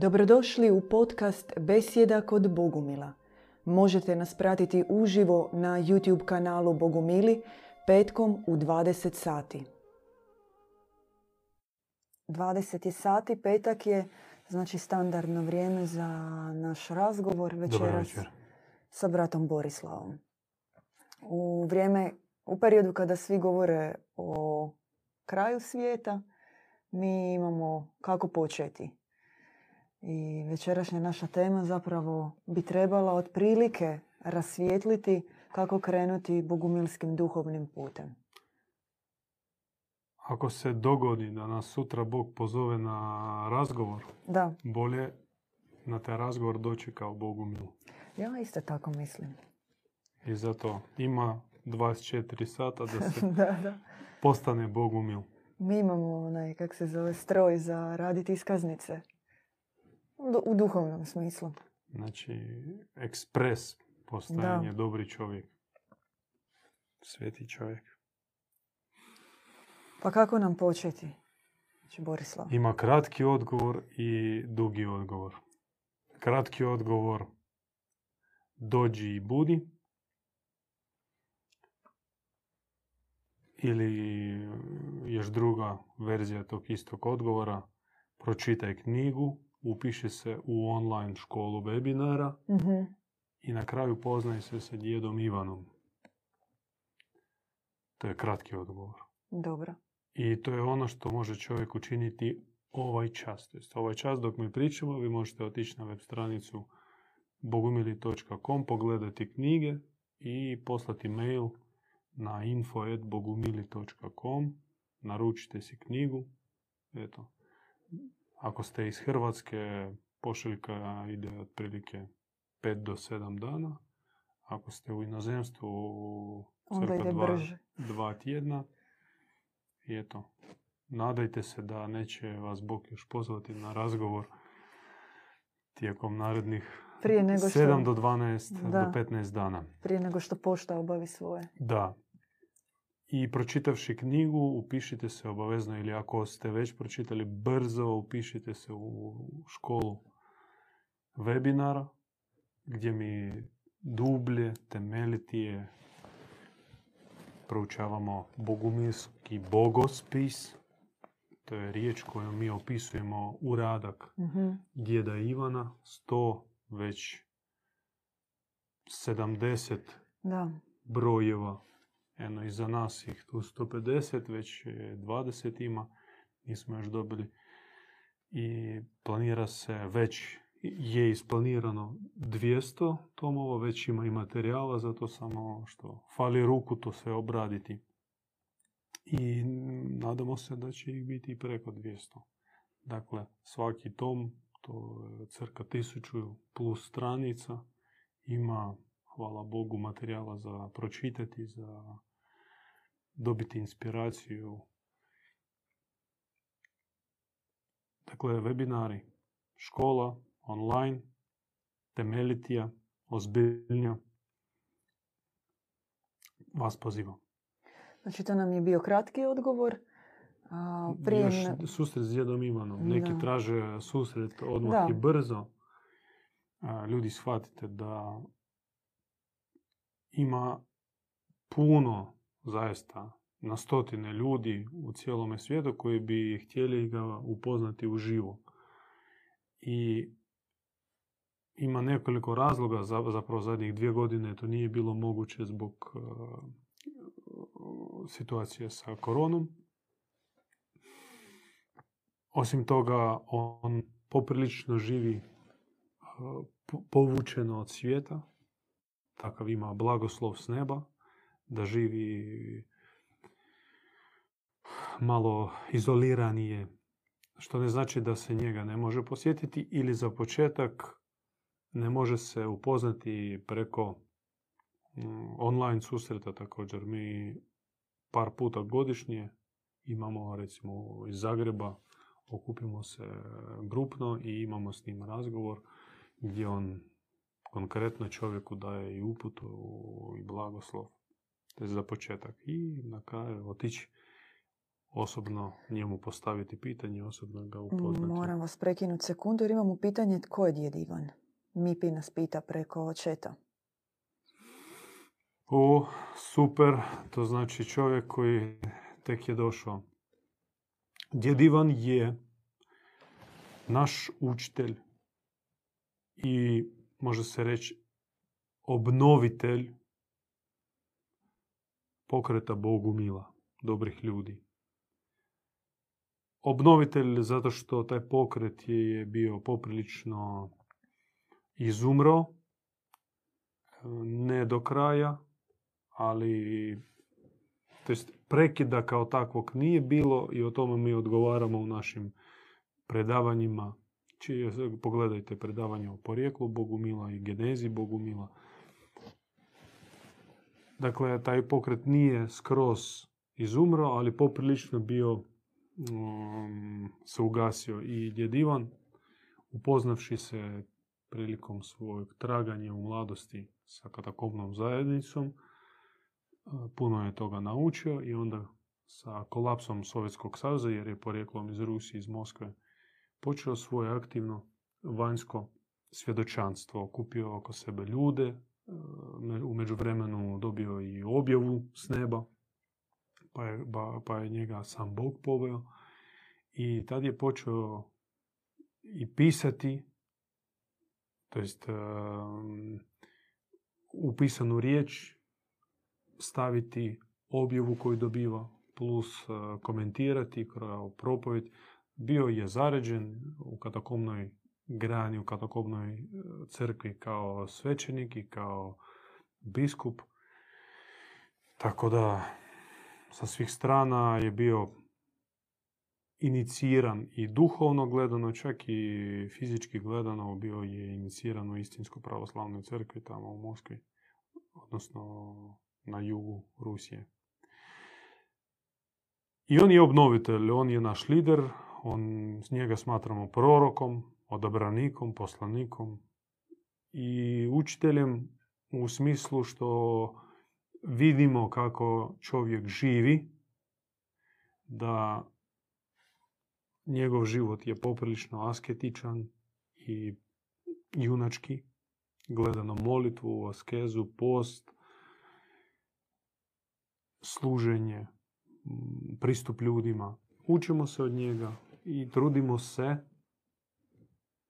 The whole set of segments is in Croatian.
Dobrodošli u podcast Besjeda kod Bogumila. Možete nas pratiti uživo na YouTube kanalu Bogumili petkom u 20 sati. 20 sati, petak je znači standardno vrijeme za naš razgovor večeras večer. sa bratom Borislavom. U vrijeme, u periodu kada svi govore o kraju svijeta, mi imamo kako početi. I večerašnja naša tema zapravo bi trebala otprilike rasvijetliti kako krenuti bogumilskim duhovnim putem. Ako se dogodi da nas sutra Bog pozove na razgovor, Da, bolje na taj razgovor doći kao Bogu milu. ja isto tako mislim. I zato ima 24 sata da se da, da. postane Bogu mil. Mi imamo onaj, kak se zove, stroj za raditi iskaznice. U du- U duhovnom smislu. Znači, ekspres postajanje dobri čovjek. Sveti čovjek. Pa kako nam početi? Znači, Borislav. Ima kratki odgovor i dugi odgovor. Kratki odgovor dođi i budi. Ili još druga verzija tog istog odgovora, pročitaj knjigu, upiši se u online školu webinara Mhm. i na kraju poznaj se sa djedom Ivanom. To je kratki odgovor. Dobro. I to je ono što može čovjek učiniti ovaj čas. To jest ovaj čas dok mi pričamo, vi možete otići na web stranicu bogumili.com, pogledati knjige i poslati mail na info.bogumili.com. Naručite si knjigu. Eto. Ako ste iz Hrvatske, pošiljka ide otprilike 5 do 7 dana. Ako ste u inozemstvu, Onda ide dva- brže. dva tjedna. I eto, nadajte se da neće vas Bog još pozvati na razgovor tijekom narednih Prije nego što- 7 do 12 Da. do 15 dana. Prije nego što pošta obavi svoje. Da. I pročitavši knjigu, upišite se obavezno ili ako ste već pročitali brzo, upišite se u školu webinara gdje mi dublje, temeljitije proučavamo bogumilski bogospis. To je riječ koju mi opisujemo uradak Mhm. djeda Ivana, 100 već 70 Da. brojeva. Eno, iza nas ih tu 150, već je 20 ima, nismo još dobili. I planira se, već je isplanirano 200 tomova, već ima i materijala, zato samo što fali ruku to sve obraditi. I nadamo se da će ih biti preko 200. Dakle, svaki tom, to je cirka 1000 plus stranica, ima, hvala Bogu, materijala za pročitati, za dobiti inspiraciju. Dakle, webinari, škola, online, temeljitija, ozbiljnja. Vas pozivam. Znači, to nam je bio kratki odgovor. A, prije Još susret s djedom Ivanom. Neki Da. traže susret odmah Da. i brzo. A, ljudi shvatite da ima puno zaista na stotine ljudi u cijelome svijetu koji bi htjeli ga upoznati uživo. I ima nekoliko razloga, za- zapravo zadnjih dvije godine to nije bilo moguće zbog e, situacije sa koronom. Osim toga, on poprilično živi e, po- povučeno od svijeta. Takav ima blagoslov s neba, da živi malo izoliranije, što ne znači da se njega ne može posjetiti ili za početak ne može se upoznati preko mm, online susreta također. Mi par puta godišnje imamo recimo iz Zagreba okupimo se grupno i imamo s njim razgovor gdje on konkretno čovjeku daje i uputu i blagoslov. To je za početak. I na kraju otići osobno njemu postaviti pitanje, osobno ga upoznati. Moram vas prekinuti sekundu jer imamo pitanje tko je djed Ivan. Mipi nas pita preko četa. O, super. To znači čovjek koji tek je došao. Djed Ivan je naš učitelj i može se reći obnovitelj pokreta Bogu mila, dobrih ljudi. Obnovitelj zato što taj pokret je bio poprilično izumro, ne do kraja, ali to jest prekida kao takvog nije bilo i o tome mi odgovaramo u našim predavanjima. Čije, pogledajte predavanje o porijeklu Bogumila i genezi Bogumila. Dakle, taj pokret nije skroz izumro, ali poprilično bio um, se ugasio. I djed Ivan, upoznavši se prilikom svojeg traganja u mladosti sa katakomnom zajednicom, puno je toga naučio i onda sa kolapsom Sovjetskog saveza, jer je porijeklom iz Rusije, iz Moskve, počeo svoje aktivno vanjsko svjedočanstvo. Okupio oko sebe ljude, u međuvremenu dobio i objavu s neba, pa je, pa je njega sam Bog poveo. I tad je počeo i pisati, to jest u pisanu riječ staviti objavu koju dobiva, plus komentirati kao propovjed. Bio je zaređen u katakomnoj grani, u katakomnoj crkvi kao svećenik i kao biskup. Tako da sa svih strana je bio iniciran i duhovno gledano, čak i fizički gledano bio je iniciran u istinskoj pravoslavnoj crkvi tamo u Moskvi, odnosno na jugu Rusije. I on je obnovitelj, on je naš lider, on, s njega smatramo prorokom, odabranikom, poslanikom i učiteljem u smislu što vidimo kako čovjek živi, da njegov život je poprilično asketičan i junački, gledano molitvu, askezu, post, služenje, pristup ljudima. Učimo se od njega i trudimo se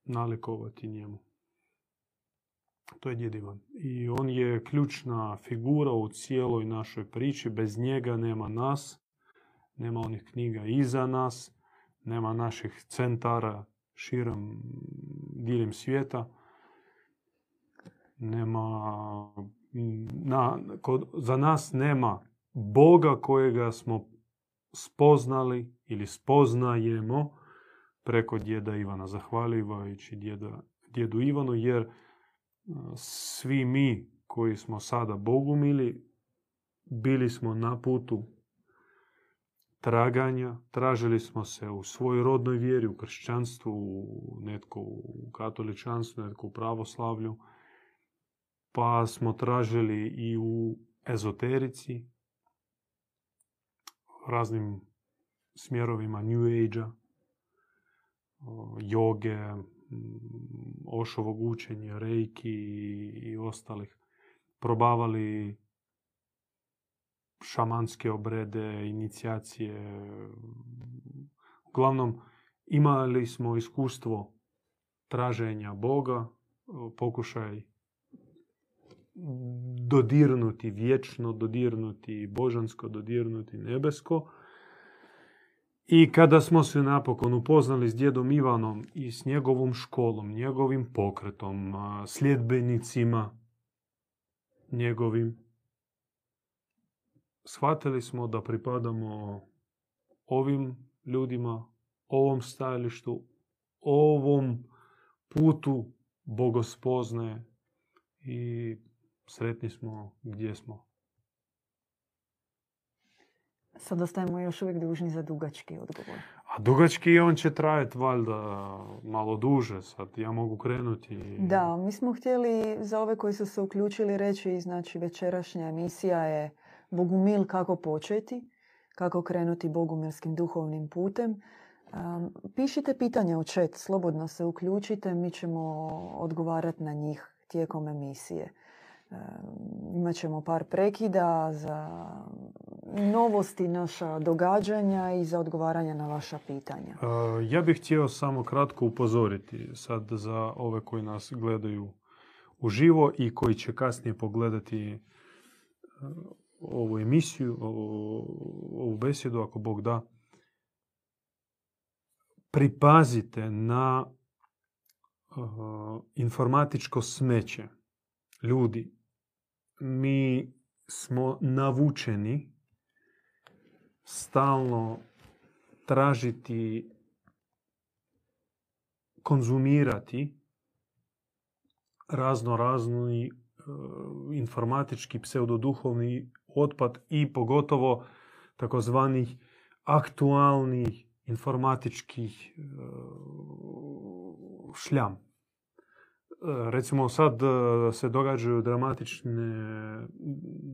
nalikovati njemu. To je djed Ivan. I on je ključna figura u cijeloj našoj priči. Bez njega nema nas, nema onih knjiga iza nas, nema naših centara širom diljem svijeta. Nema, na, kod, za nas nema Boga kojega smo spoznali ili spoznajemo preko djeda Ivana, zahvaljujući djeda, djedu Ivanu, jer svi mi koji smo sada Bogumili, bili smo na putu traganja, tražili smo se u svojoj rodnoj vjeri, u kršćanstvu, netko u katoličanstvu, netko u pravoslavlju, pa smo tražili i u ezoterici, raznim smjerovima New Age-a, joge, ošovog učenja, rejki i ostalih. Probavali šamanske obrede, inicijacije. Uglavnom, imali smo iskustvo traženja Boga, pokušaj dodirnuti vječno, dodirnuti božansko, dodirnuti nebesko. I kada smo se napokon upoznali s djedom Ivanom i s njegovom školom, njegovim pokretom, sljedbenicima njegovim, shvatili smo da pripadamo ovim ljudima, ovom stajalištu, ovom putu bogospoznaje i sretni smo gdje smo. Sad ostajemo još uvijek dužni za dugački odgovor. A dugački on će trajati valjda malo duže. Sad ja mogu krenuti. Da, mi smo htjeli za ove koji su se uključili reći, znači večerašnja emisija je Bogumil kako početi. kako krenuti bogumirskim duhovnim putem. Um, pišite pitanja u chat, slobodno se uključite, mi ćemo odgovarati na njih tijekom emisije. Imat ćemo par prekida za novosti, naša događanja i za odgovaranje na vaša pitanja. Uh, ja bih htio samo kratko upozoriti sad za ove koji nas gledaju uživo i koji će kasnije pogledati uh, ovu emisiju, ovu besjedu, ako Bog da. Pripazite na uh, informatičko smeće. Ljudi, mi smo navučeni stalno tražiti, konzumirati razno razni uh, informatički pseudoduhovni otpad i pogotovo takozvanih aktualnih informatičkih e, šljam. E, recimo sad e, se događaju dramatične,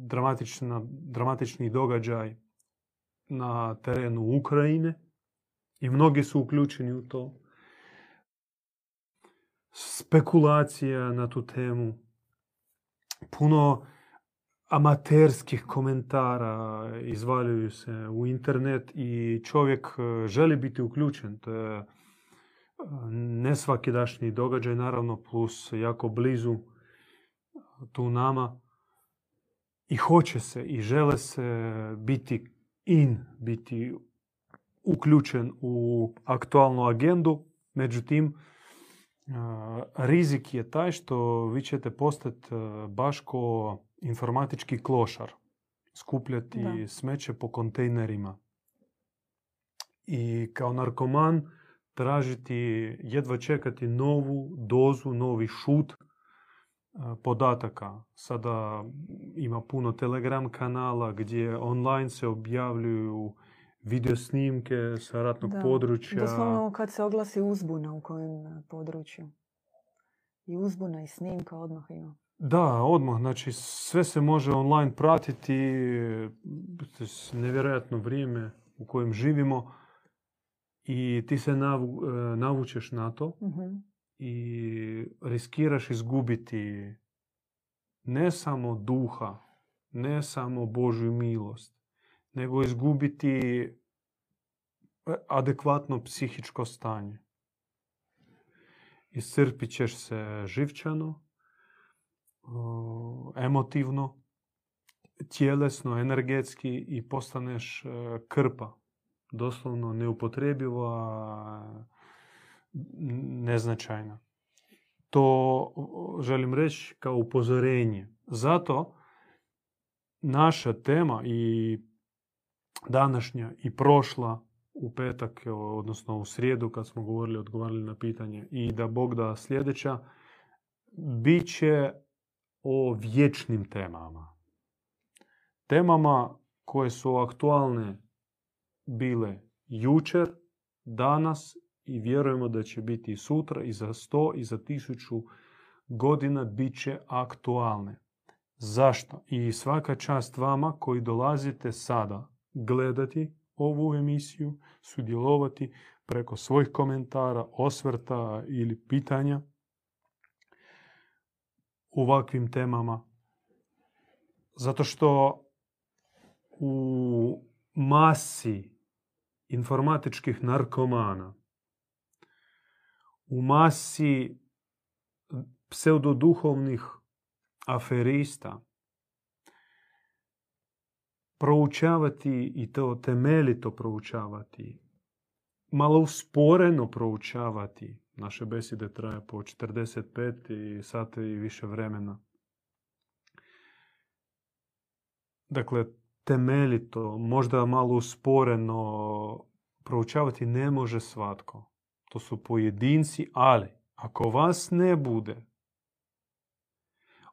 dramatična, dramatični događaj na terenu Ukrajine i mnogi su uključeni u to. Spekulacija na tu temu. Puno amaterskih komentara izvaljuju se u internet i čovjek e, želi biti uključen. To je nesvakidašnji događaj, naravno, plus jako blizu tu nama. I hoće se i žele se biti in, biti uključen u aktualnu agendu. Međutim, e, rizik je taj što vi ćete postati baš ko informatički klošar, skupljati da. smeće po kontejnerima i kao narkoman tražiti, jedva čekati novu dozu, novi šut e, podataka. Sada ima puno Telegram kanala gdje online se objavljuju video snimke sa ratnog da. područja. Doslovno kad se oglasi uzbuna u kojem području. I uzbuna i snimka odmah ima. Da, odmah. Znači, sve se može online pratiti. Nevjerojatno vrijeme u kojem živimo. I ti se navu, e, navučeš na to. uh I riskiraš izgubiti ne samo duha, ne samo Božju milost, nego izgubiti e, adekvatno psihičko stanje. Iscrpit ćeš se živčano, emotivno, tjelesno, energetski i postaneš e, krpa. Doslovno neupotrebiva, neznačajna. To želim reći kao upozorenje. Zato naša tema i današnja i prošla u petak, odnosno u srijedu kad smo govorili, odgovarali na pitanje i da Bog da sljedeća, bit će o vječnim temama. Temama koje su aktualne bile jučer, danas i vjerujemo da će biti i sutra i za sto i za tisuću godina bit će aktualne. Zašto? I svaka čast vama koji dolazite sada gledati ovu emisiju, sudjelovati preko svojih komentara, osvrta ili pitanja u ovakvim temama. Zato što u masi informatičkih narkomana, u masi pseudoduhovnih aferista, proučavati i to temeljito proučavati, malo usporeno proučavati. Naše besede traje po 45 sati i više vremena. Dakle, temeljito, možda malo usporeno proučavati ne može svatko. To su pojedinci, ali ako vas ne bude,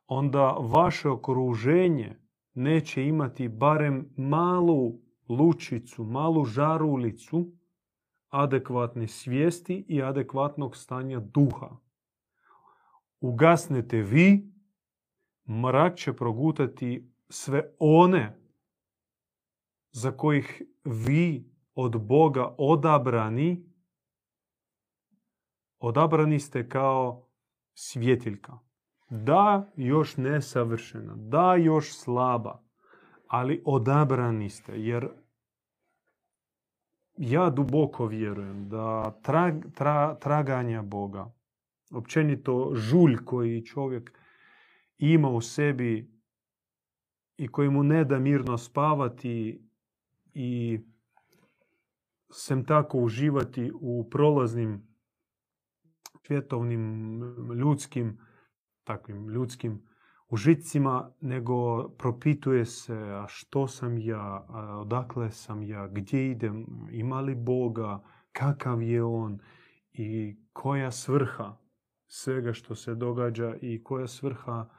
onda vaše okruženje neće imati barem malu lučicu, malu žarulicu adekvatne svijesti i adekvatnog stanja duha. Ugasnete vi, mrak će progutati sve one za kojih vi od Boga odabrani, odabrani ste kao svjetiljka. Da, još nesavršena, da, još slaba, ali odabrani ste, jer ja duboko vjerujem da trag, tra, traganja Boga, općenito žulj koji čovjek ima u sebi i koji mu ne da mirno spavati i sem tako uživati u prolaznim svjetovnim ljudskim takvim ljudskim užicima, nego propituje se a što sam ja, a odakle sam ja, gdje idem, ima li Boga, kakav je On i koja svrha svega što se događa i koja svrha,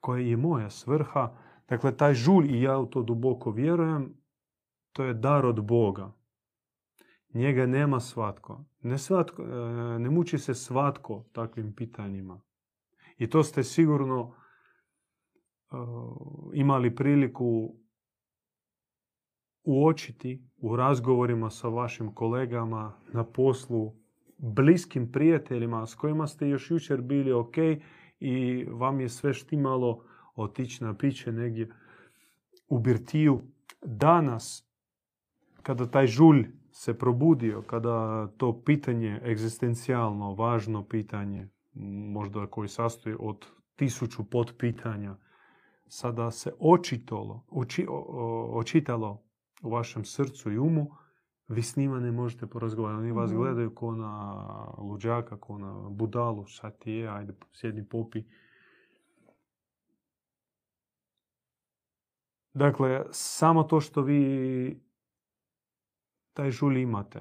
koja je moja svrha. Dakle, taj žulj, i ja u to duboko vjerujem, to je dar od Boga. Njega nema svatko. Ne, svatko, e, ne muči se svatko takvim pitanjima. I to ste sigurno uh, imali priliku uočiti u razgovorima sa vašim kolegama na poslu, bliskim prijateljima s kojima ste još jučer bili ok i vam je sve štimalo otići na piće negdje u birtiju. Danas, kada taj žulj se probudio, kada to pitanje egzistencijalno, važno pitanje, možda koji sastoji od tisuću potpitanja, sada se očitalo, oči, očitalo u vašem srcu i umu, vi s njima ne možete porazgovarati. Oni vas gledaju ko na luđaka, ko na budalu, šta ti je, ajde sjedni popi. Dakle, samo to što vi taj žulj imate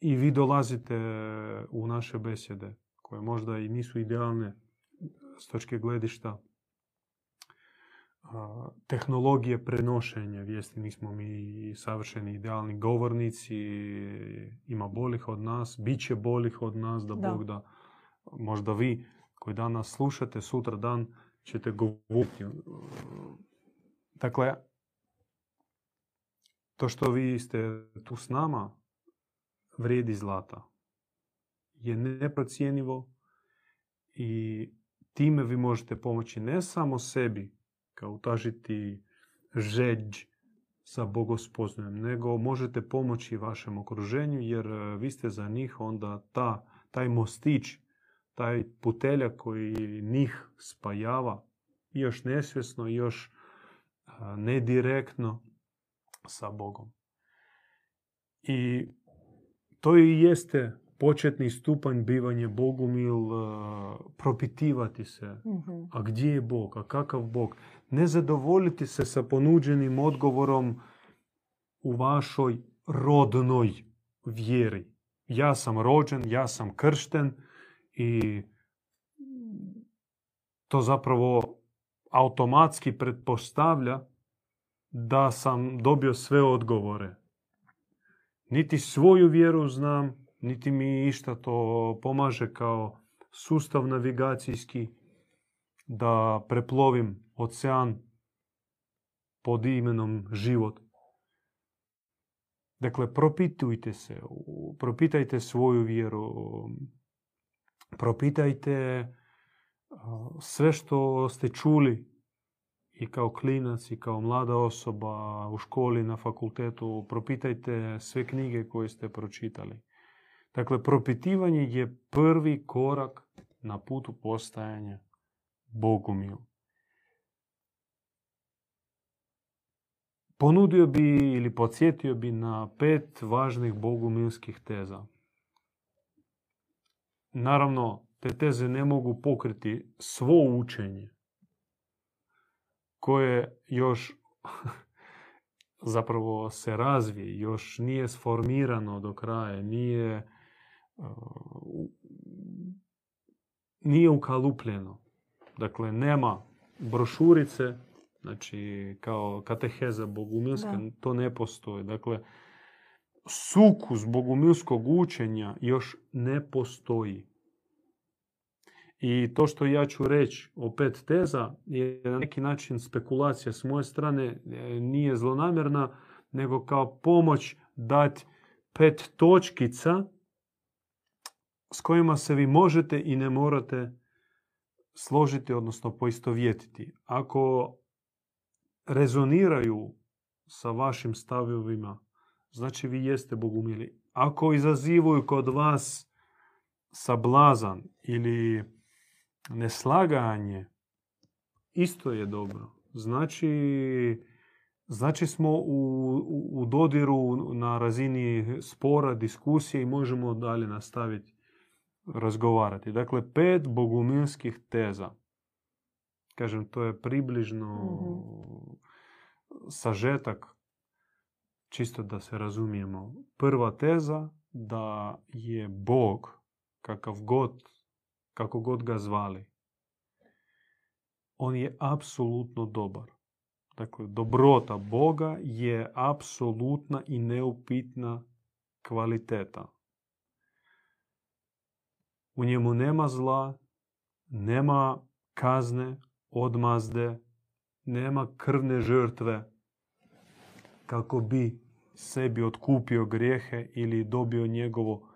i vi dolazite u naše besjede, koje možda i nisu idealne s točke gledišta tehnologije prenošenja vijesti. Nismo mi savršeni idealni govornici, ima bolih od nas, bit će bolih od nas, da, Bog da. Možda vi koji danas slušate, sutra dan ćete govoriti. Dakle, to što vi ste tu s nama vrijedi zlata. Je neprocjenivo i time vi možete pomoći ne samo sebi, kao utažiti žeđ sa bogospoznajem, nego možete pomoći vašem okruženju jer e, vi ste za njih onda ta, taj mostić, taj puteljak koji njih spajava još nesvjesno, još nedirektno sa Bogom. I to i jeste početni stupanj bivanje Bogumil, propitivati se. A gdje je Bog? A kakav Bog? Ne zadovoljiti se sa ponuđenim odgovorom u vašoj rodnoj vjeri. Ja sam rođen, ja sam kršten i to zapravo automatski pretpostavlja da sam dobio sve odgovore. Niti svoju vjeru znam, niti mi išta to pomaže kao sustav navigacijski da preplovim ocean pod imenom život. Dakle, propitujte se, propitajte svoju vjeru, propitajte sve što ste čuli i kao klinac i kao mlada osoba u školi, na fakultetu, propitajte sve knjige koje ste pročitali. Dakle, propitivanje je prvi korak na putu postajanja Bogumil. Ponudio bi ili podsjetio bi na pet važnih bogumilskih teza. Naravno, te teze ne mogu pokriti svo učenje koje još zapravo se razvije, još nije sformirano do kraja, nije nije ukalupljeno. Dakle, nema brošurice, znači kao kateheza bogumilska, to ne postoji. Dakle, sukus bogumilskog učenja još ne postoji. I to što ja ću reći pet teza je na neki način spekulacija s moje strane, e, nije zlonamjerna, nego kao pomoć dati pet točkica s kojima se vi možete i ne morate složiti, odnosno poistovjetiti. Ako rezoniraju sa vašim stavovima, znači vi jeste bogumili. Ako izazivaju kod vas sablazan ili neslaganje, isto je dobro. Znači, znači smo u, u dodiru na razini spora, diskusije i možemo dalje nastaviti razgovarati. Dakle, pet bogumilskih teza. Kažem, to je približno Mhm. sažetak, čisto da se razumijemo. Prva teza da je Bog, kakav god, kako god ga zvali, on je apsolutno dobar. Dakle, dobrota Boga je apsolutna i neupitna kvaliteta. U njemu nema zla, nema kazne, odmazde, nema krvne žrtve kako bi sebi otkupio grijehe ili dobio njegovo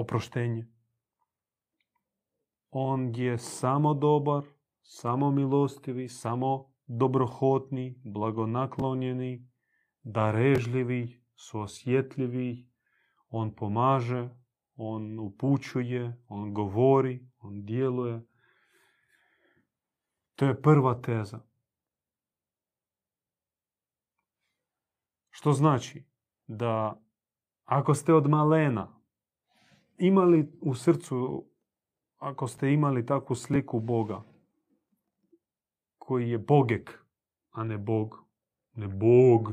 oproštenje. On je samo dobar, samo milostivi, samo dobrohotni, blagonaklonjeni, darežljivi, suosjetljivi, on pomaže, on upućuje, on govori, on djeluje. To je prva teza. Što znači da ako ste od malena imali u srcu, ako ste imali takvu sliku Boga, koji je Bogek, a ne Bog, ne Bog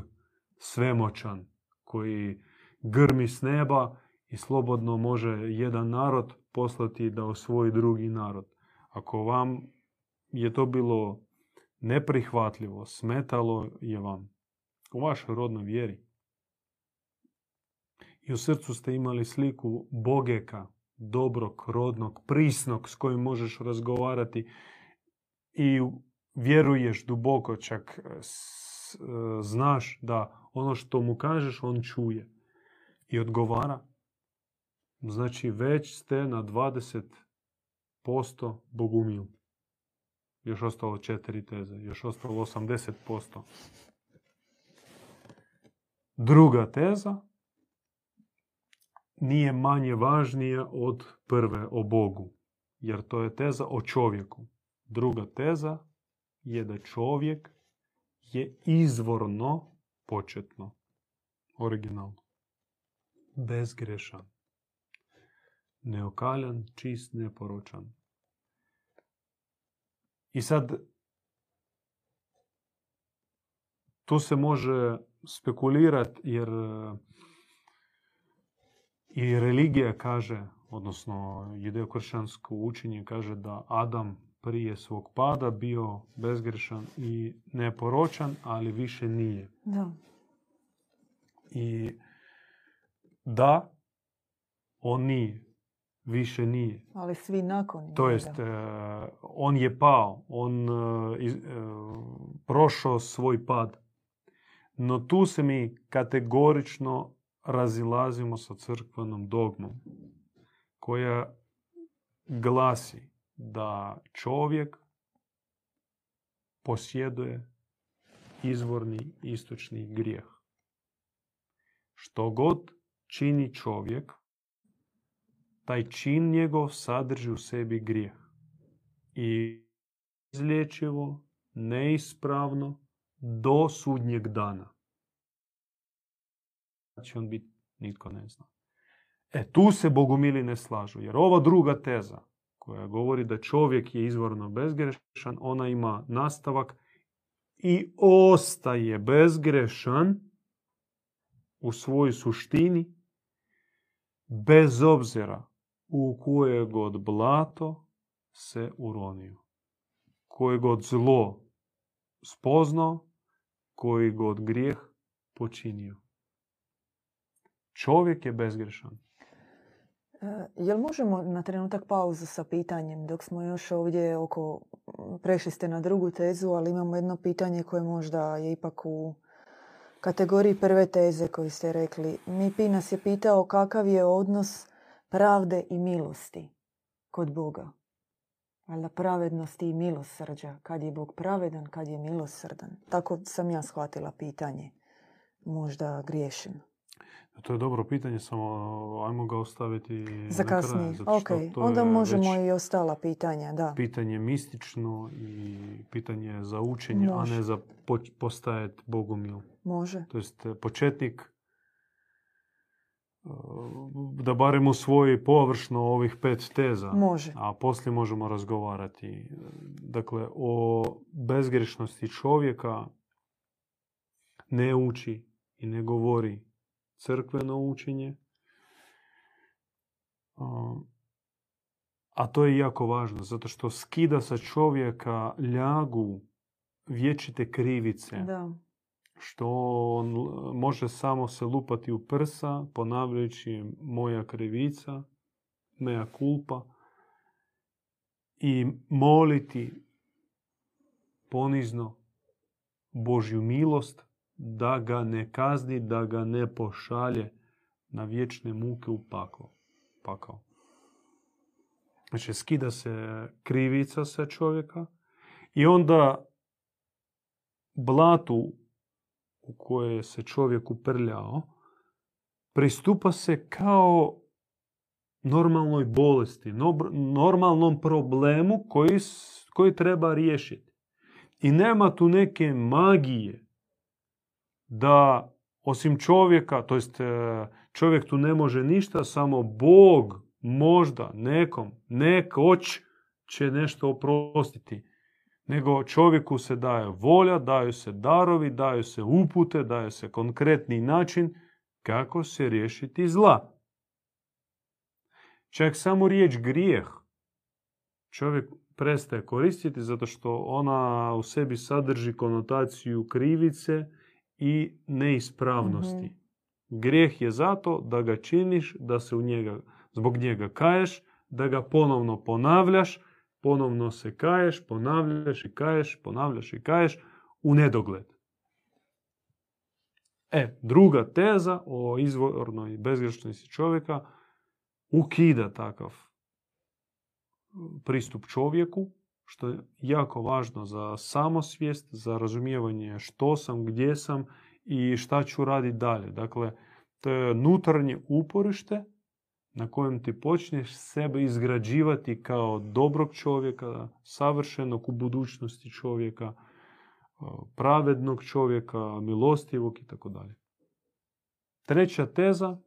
svemoćan, koji grmi s neba i slobodno može jedan narod poslati da osvoji drugi narod. Ako vam je to bilo neprihvatljivo, smetalo je vam u vašoj rodnoj vjeri. I u srcu ste imali sliku Bogeka, dobrog, rodnog, prisnog s kojim možeš razgovarati i vjeruješ duboko, čak s- znaš da ono što mu kažeš on čuje i odgovara. Znači već ste na 20% bogumil. Još ostalo četiri teze, još ostalo 80%. Druga teza nije manje važnija od prve o Bogu, jer to je teza o čovjeku. Druga teza je da čovjek je izvorno početno, originalno, bezgrešan, neokaljan, čist, neporočan. I sad tu se može spekulirati jer i religija kaže, odnosno judeokršćansko učenje kaže da Adam prije svog pada bio bezgrešan i neporočan, ali više nije. Da. I da, on nije, više nije. Ali svi nakon To njega. jest, e, on je pao, on e, iz- e, prošao svoj pad. No tu se mi kategorično razilazimo sa crkvenom dogmom koja glasi da čovjek posjeduje izvorni istočni grijeh. Što god čini čovjek, taj čin njegov sadrži u sebi grijeh. I izlječivo, neispravno, do sudnjeg dana. Znači on biti, nitko ne zna. E, tu se bogumili ne slažu, jer ova druga teza, koja govori da čovjek je izvorno bezgrešan, ona ima nastavak i ostaje bezgrešan u svojoj suštini, bez obzira u koje god blato se uronio. Koje god zlo spoznao, koji god grijeh počinio. Čovjek je bezgrešan. E, Jel možemo na trenutak pauzu sa pitanjem dok smo još ovdje oko, prešli ste na drugu tezu, ali imamo jedno pitanje koje možda je ipak u kategoriji prve teze koju ste rekli. Mipi nas je pitao kakav je odnos pravde i milosti kod Boga. Valjda pravednosti i milosrđa. Kad je Bog pravedan, kad je milosrdan. Tako sam ja shvatila pitanje. Možda griješim. To je dobro pitanje, samo ajmo ga ostaviti Za kasnije. Ok, onda možemo i ostala pitanja, da. pitanje mistično i pitanje za učenje, a ne za po- postajati bogomil. Može. To jest e, početnik e, da barem usvoji površno ovih pet teza, Može. a poslije možemo razgovarati. Dakle, o bezgrešnosti čovjeka ne uči i ne govori crkveno učenje. A, to je jako važno, zato što skida sa čovjeka ljagu vječite krivice Da. što on l- može samo se lupati u prsa ponavljajući moja krivica, mea culpa i moliti ponizno Božju milost da ga ne kazni, da ga ne pošalje na vječne muke u pakao. pakao. Znači, skida se krivica sa čovjeka i onda blatu u koje se čovjek uprljao, pristupa se kao normalnoj bolesti, normalnom problemu koji, koji treba riješiti. I nema tu neke magije da osim čovjeka, to jest e, čovjek tu ne može ništa, samo Bog možda nekom, nekoć će nešto oprostiti nego čovjeku se daje volja, daju se darovi, daju se upute, daje se konkretni način kako se riješiti zla. Čak samo riječ grijeh čovjek prestaje koristiti zato što ona u sebi sadrži konotaciju krivice i neispravnosti. Grijeh je zato da ga činiš, da se u njega, zbog njega kaješ, da ga ponovno ponavljaš, ponovno se kaješ, ponavljaš i kaješ, ponavljaš i kaješ u nedogled. E, druga teza o izvornoj bezgrešnosti čovjeka ukida takav pristup čovjeku, što je jako važno za samosvijest, za razumijevanje što sam, gdje sam i šta ću raditi dalje. Dakle, to je unutarnje uporište na kojem ti počneš sebe izgrađivati kao dobrog čovjeka, savršenog u budućnosti čovjeka, pravednog čovjeka, milostivog i tako dalje. Treća teza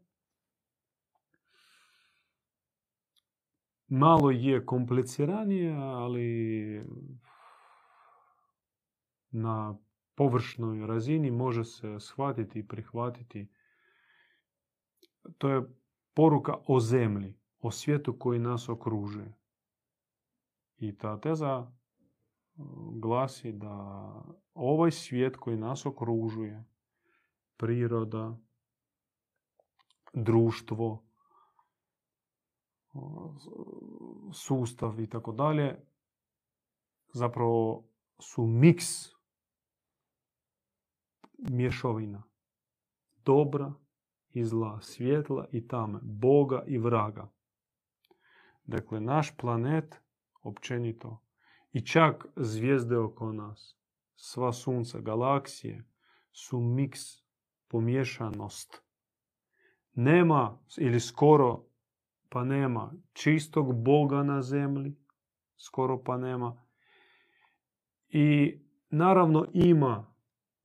malo je kompliciranije, ali na površnoj razini može se shvatiti i prihvatiti. To je poruka o zemlji, o svijetu koji nas okružuje. I ta teza glasi da ovaj svijet koji nas okružuje, priroda, društvo, sustav i tako dalje, zapravo su miks mješovina dobra i zla, svjetla i tame, Boga i vraga. Dakle, naš planet, općenito, i čak zvijezde oko nas, sva sunca, galaksije, su miks, pomješanost. Nema, ili skoro pa nema, čistog Boga na zemlji, skoro pa nema. I naravno ima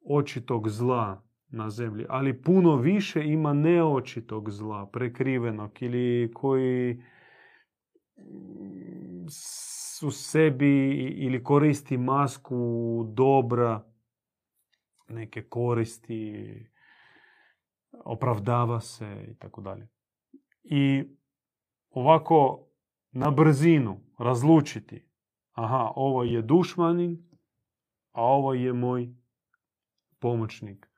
očitog zla na zemlji, ali puno više ima neočitog zla, prekrivenog ili koji u sebi ili koristi masku dobra, neke koristi, opravdava se i tako dalje. I ovako na brzinu razlučiti, aha, ovo je dušmanin, a ovo je moj pomoćnik.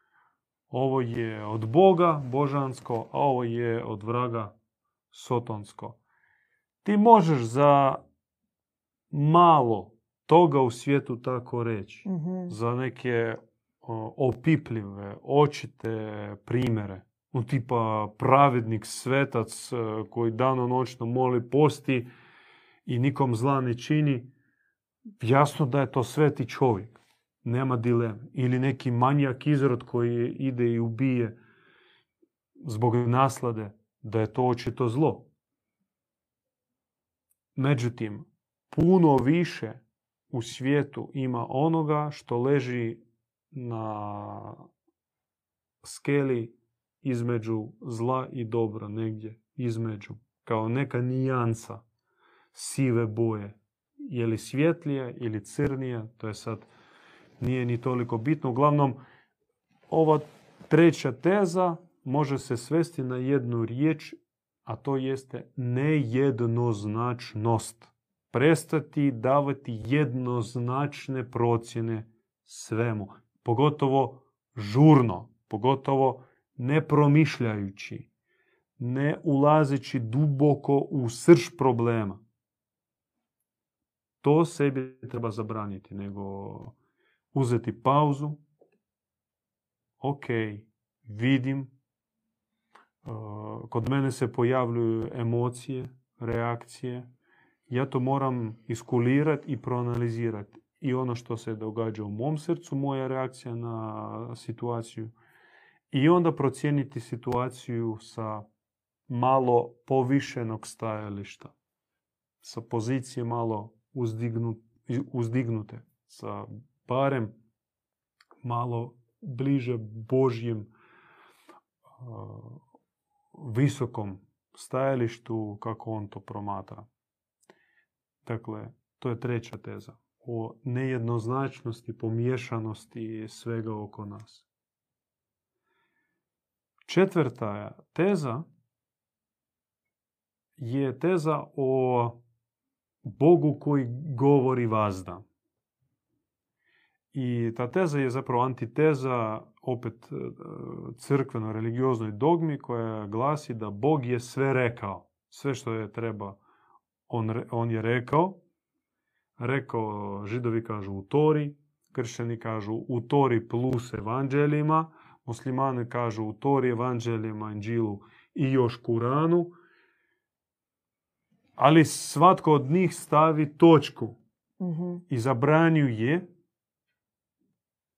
Ovo je od Boga božansko, a ovo je od vraga sotonsko. Ti možeš za malo toga u svijetu tako reći. Mhm. Za neke o, opipljive, očite primjere. U tipa pravednik, svetac e, koji dano-noćno moli, posti i nikom zla ne čini. Jasno da je to sveti čovjek. Nema dileme. Ili neki manjak izrod koji ide i ubije zbog naslade, da je to očito zlo. Međutim, puno više u svijetu ima onoga što leži na skeli između zla i dobra, negdje između, kao neka nijansa sive boje. Je li svjetlija ili crnija, to je sad nije ni toliko bitno. Uglavnom, ova treća teza može se svesti na jednu riječ, a to jeste nejednoznačnost. Prestati davati jednoznačne procjene svemu. Pogotovo žurno, pogotovo ne promišljajući, ne ulazeći duboko u srž problema. To sebi treba zabraniti, nego uzeti pauzu. Ok, vidim, uh, kod mene se pojavljuju emocije, reakcije. Ja to moram iskulirati i proanalizirati. I ono što se događa u mom srcu, moja reakcija na situaciju. I onda procijeniti situaciju sa malo povišenog stajališta. Sa pozicije malo uzdignu- uzdignute. Sa barem malo bliže Božjem visokom stajalištu kako on to promatra. Dakle, to je treća teza o nejednoznačnosti, pomiješanosti svega oko nas. Četvrta teza je teza o Bogu koji govori vazda. I ta teza je zapravo antiteza opet e, crkveno religioznoj dogmi koja glasi da Bog je sve rekao. Sve što je treba, on, on je rekao. Rekao, židovi kažu u Tori, kršćani kažu u Tori plus evanđeljima, muslimani kažu u Tori, evanđeljima, Inđilu i još Kuranu. Ali svatko od njih stavi točku Mhm. i zabranjuje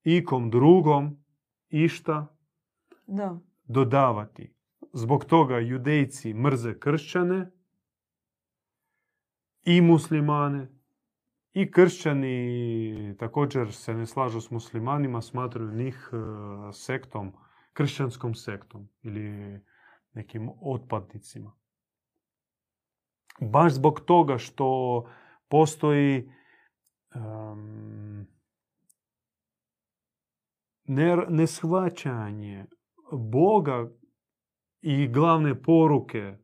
ikom drugom išta Da. dodavati. Zbog toga judejci mrze kršćane i muslimane i kršćani također se ne slažu s muslimanima, smatraju njih e, sektom, kršćanskom sektom ili nekim otpadnicima. Baš zbog toga što postoji ne- neshvaćanje Boga i glavne poruke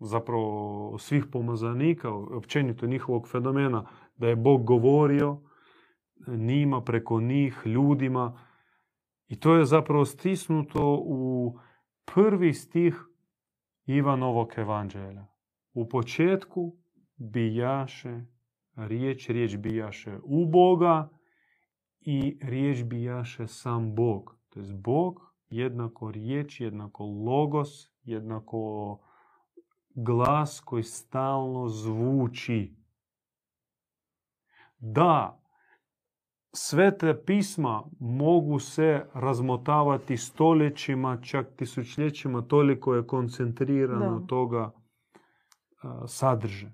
zapravo svih pomazanika, općenito njihovog fenomena, da je Bog govorio njima, preko njih, ljudima. I to je zapravo stisnuto u prvi stih Ivanovog evanđelja. U početku bijaše riječ, riječ bijaše u Boga i riječ bijaše sam Bog. To je Bog jednako riječ, jednako logos, jednako glas koji stalno zvuči. Da, sve te pisma mogu se razmotavati stoljećima, čak tisućljećima, toliko je koncentrirano Da. toga a, sadrže.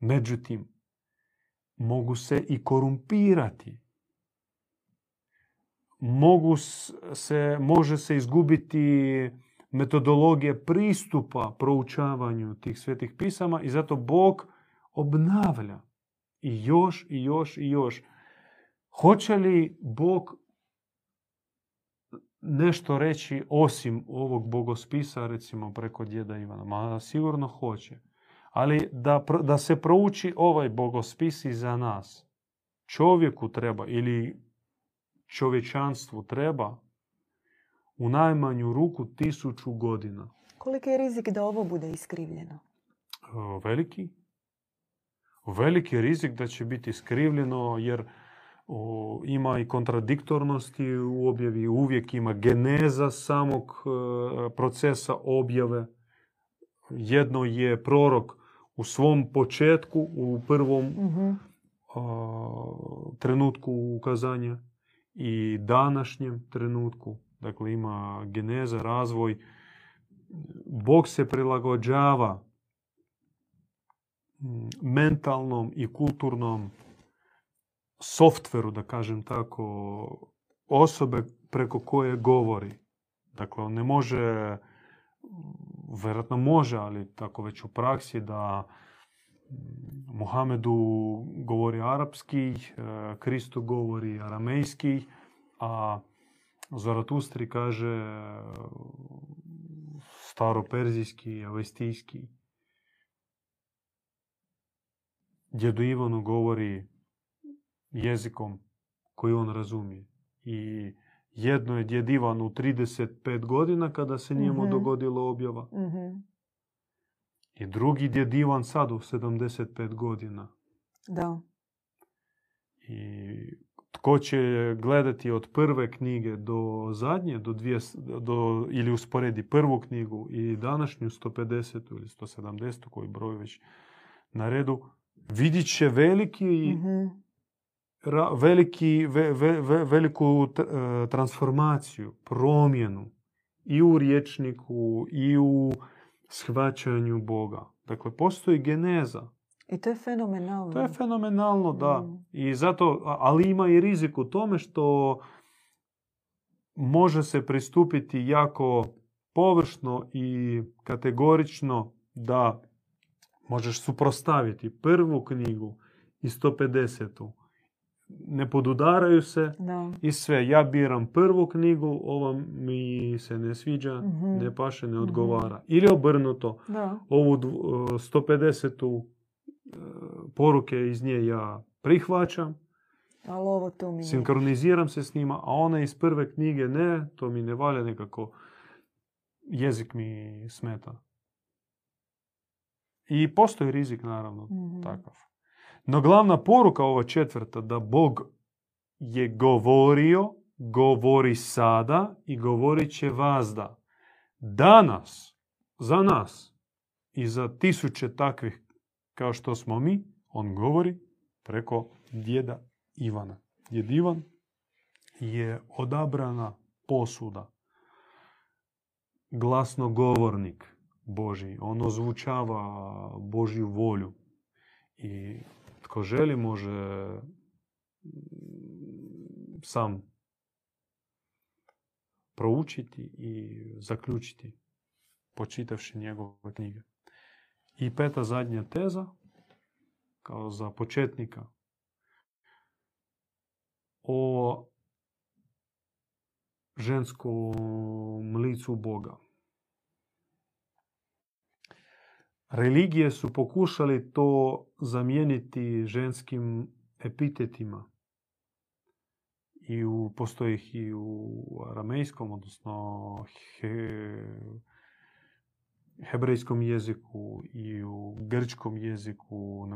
Međutim, mogu se i korumpirati. Mogu se, može se izgubiti metodologija pristupa proučavanju tih svetih pisama i zato Bog obnavlja i još i još i još. Hoće li Bog nešto reći osim ovog bogospisa, recimo preko djeda Ivana? Ma sigurno hoće. Ali da, da se prouči ovaj bogospis i za nas. Čovjeku treba ili čovječanstvu treba u najmanju ruku tisuću godina. Koliki je rizik da ovo bude iskrivljeno? E, Veliki. Veliki je rizik da će biti skrivljeno jer o, ima i kontradiktornosti u objavi, uvijek ima geneza samog e, procesa objave. Jedno je prorok u svom početku, u prvom a, trenutku ukazanja i današnjem trenutku. Dakle, ima geneza, razvoj. Bog se prilagođava mm, mentalnom i kulturnom softveru, da kažem tako, osobe preko koje govori. Dakle, ne može, vjerojatno može, ali tako već u praksi da mm, Muhamedu govori arapski, e, Kristu govori aramejski, a Zaratustri kaže staroperzijski, avestijski. Djedu Ivanu govori jezikom koji on razumije. I jedno je djed Ivan u 35 godina kada se njemu Mhm. dogodila objava. Mhm. I drugi djed Ivan sad u 75 godina. Da. I tko će gledati od prve knjige do zadnje, do dvije, do, ili usporedi prvu knjigu i današnju 150 ili 170 koji broj već na redu, vidit će veliki, Mhm. ra- veliki, ve- ve- ve- veliku e, transformaciju, promjenu i u riječniku i u shvaćanju Boga. Dakle, postoji geneza. I to je fenomenalno. To je fenomenalno, da. Mm. I zato, ali ima i rizik u tome što može se pristupiti jako površno i kategorično da možeš suprostaviti prvu knjigu i 150. Ne podudaraju se Da. i sve. Ja biram prvu knjigu, ova mi se ne sviđa, Mhm. ne paše, ne Mhm. odgovara. Ili obrnuto Da. ovu dv- e, 150. poruke iz nje ja prihvaćam, Ali ovo tu mi sinkroniziram se s njima, a one iz prve knjige ne, to mi ne valja nekako, jezik mi smeta. I postoji rizik, naravno, Mhm. takav. No glavna poruka ova četvrta, da Bog je govorio, govori sada i govorit će vazda. Danas, za nas i za tisuće takvih kao što smo mi, on govori preko djeda Ivana. Djed Ivan je odabrana posuda, glasnogovornik Božji. On ozvučava Božju volju. I tko želi može sam proučiti i zaključiti počitavši njegove knjige. I peta zadnja teza, kao za početnika, o ženskom licu Boga. Religije su pokušali to zamijeniti ženskim epitetima. I u, postoji ih i u aramejskom, odnosno he, hebrejskom jeziku i u grčkom jeziku,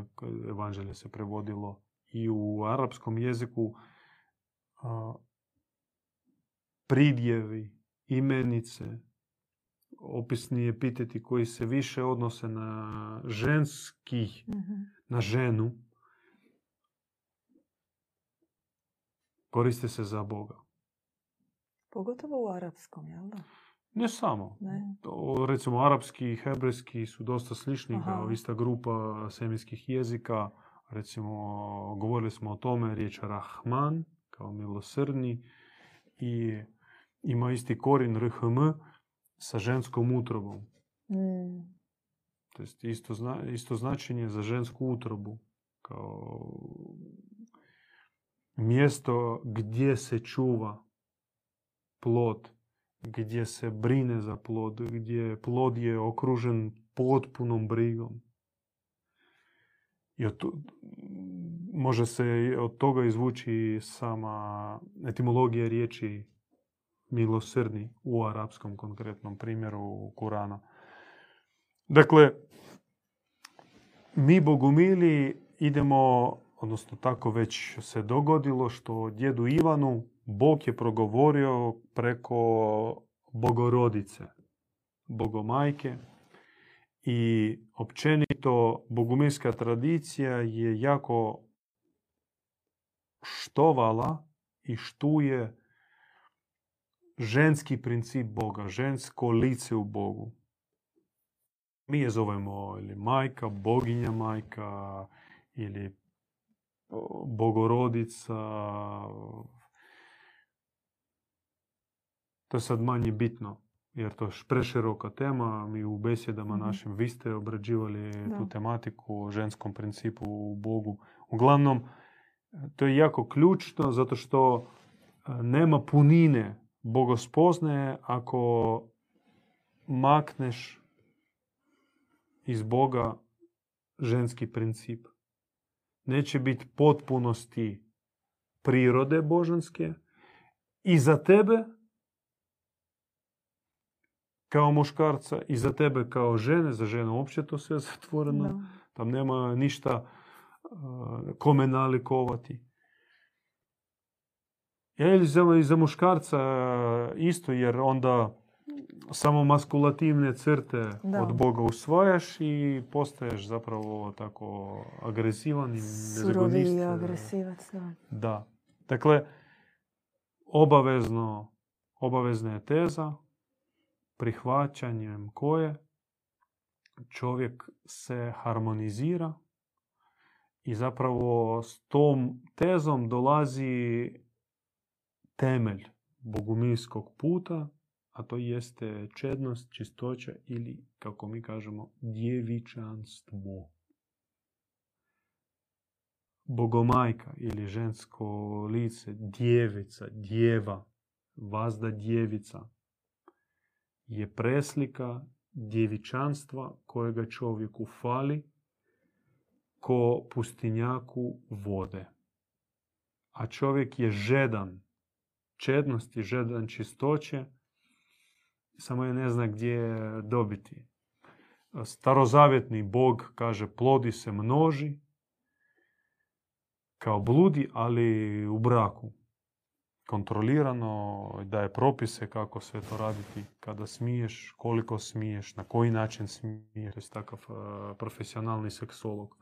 evanđelje se prevodilo, i u arapskom jeziku a, pridjevi, imenice, opisni epiteti koji se više odnose na ženski, Mhm. na ženu, koriste se za Boga. Pogotovo u arapskom, jel da? Ne samo. Ne. To, recimo, arapski i hebrejski su dosta slični kao ista grupa semitskih jezika. Recimo, govorili smo o tome, riječ Rahman, kao milosrdni, i ima isti korin RHM sa ženskom utrobom. Mm. To jest isto, zna, isto značenje za žensku utrobu. Kao mjesto gdje se čuva plod, gdje se brine za plod, gdje plod je okružen potpunom brigom. I od može se od toga izvući sama etimologija riječi milosrdni u arapskom konkretnom primjeru Kurana. Dakle, mi bogumili idemo, odnosno tako već se dogodilo što djedu Ivanu Bog je progovorio preko bogorodice, bogomajke i općenito bogumilska tradicija je jako štovala i štuje ženski princip Boga, žensko lice u Bogu. Mi je zovemo ili majka, boginja majka, ili bogorodica. To je sad manje bitno, jer to je preširoka tema. Mi u besjedama Mhm. našim, vi ste obrađivali Da. tu tematiku o ženskom principu u Bogu. Uglavnom, to je jako ključno zato što e, nema punine bogospoznaje ako makneš iz Boga ženski princip. Neće biti potpunosti prirode božanske i za tebe kao muškarca i za tebe kao žene, za ženu uopće to sve zatvoreno. Da. Tam nema ništa uh, kome nalikovati. Ja ili za, i za muškarca uh, isto, jer onda samo maskulativne crte Da. od Boga usvajaš i postaješ zapravo tako agresivan i Surovi uh, agresivac, da. Da. Dakle, obavezno, obavezna je teza prihvaćanjem koje čovjek se harmonizira i zapravo s tom tezom dolazi temelj bogumilskog puta, a to jeste čednost, čistoća ili, kako mi kažemo, djevičanstvo. Bogomajka ili žensko lice, djevica, djeva, vazda djevica, je preslika djevičanstva kojega čovjeku fali ko pustinjaku vode. A čovjek je žedan čednosti, žedan čistoće, samo je ne zna gdje je dobiti. Starozavjetni Bog kaže plodi se množi, kao bludi, ali u braku. Kontrolirano, daje propise kako sve to raditi, kada smiješ, koliko smiješ, na koji način smiješ. To je takav uh, profesionalni seksolog.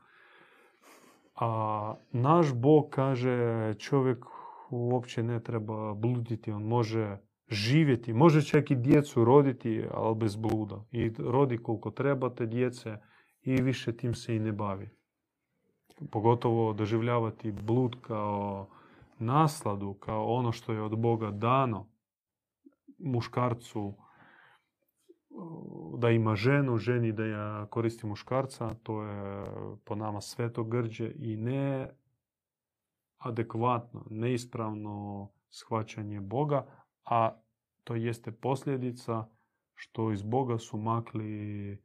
A naš Bog kaže čovjek uopće ne treba bluditi, on može živjeti, može čak i djecu roditi, ali bez bluda. I rodi koliko treba te djece i više tim se i ne bavi. Pogotovo doživljavati blud kao nasladu, kao ono što je od Boga dano muškarcu da ima ženu, ženi da ja koristi muškarca, to je po nama sveto grđe i ne adekvatno, neispravno shvaćanje Boga, a to jeste posljedica što iz Boga su makli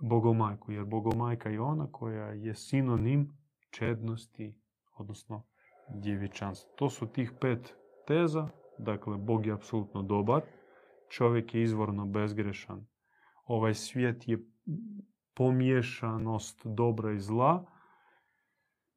bogomajku, jer bogomajka je ona koja je sinonim čednosti, odnosno djevičanstva. To su tih pet teza, dakle Bog je apsolutno dobar, čovjek je izvorno bezgrešan, ovaj svijet je pomiješanost dobra i zla.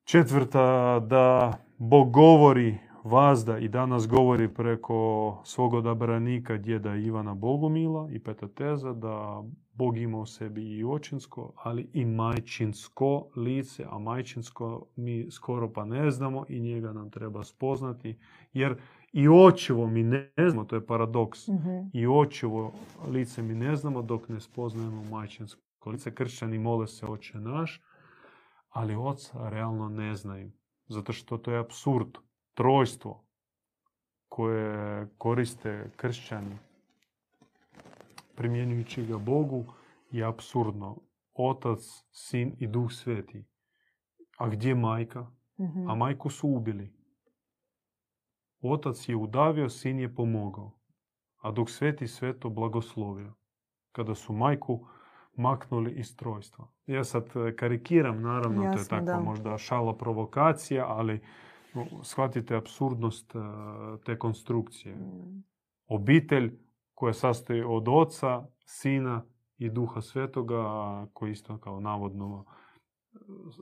Četvrta, da Bog govori vazda i danas govori preko svog odabranika djeda Ivana Bogumila i peta teza da Bog ima u sebi i očinsko, ali i majčinsko lice, a majčinsko mi skoro pa ne znamo i njega nam treba spoznati, jer i očevo mi ne znamo, to je paradoks, Mhm. i očevo lice mi ne znamo dok ne spoznajemo majčinsko lice. Kršćani mole se oče naš, ali oca realno ne znaju. Zato što to je apsurd, trojstvo koje koriste kršćani primjenjujući ga Bogu je apsurdno. Otac, sin i duh sveti. A gdje majka? Mhm. A majku su ubili. Otac je udavio, sin je pomogao. A duh sveti sveto blagoslovio. Kada su majku maknuli iz trojstva. Ja sad e, karikiram, naravno, to je Jasno, takva da. možda šala provokacija, ali shvatite absurdnost e, te konstrukcije. Mm. obitelj koja sastoji od oca, sina i duha svetoga, koji isto kao navodno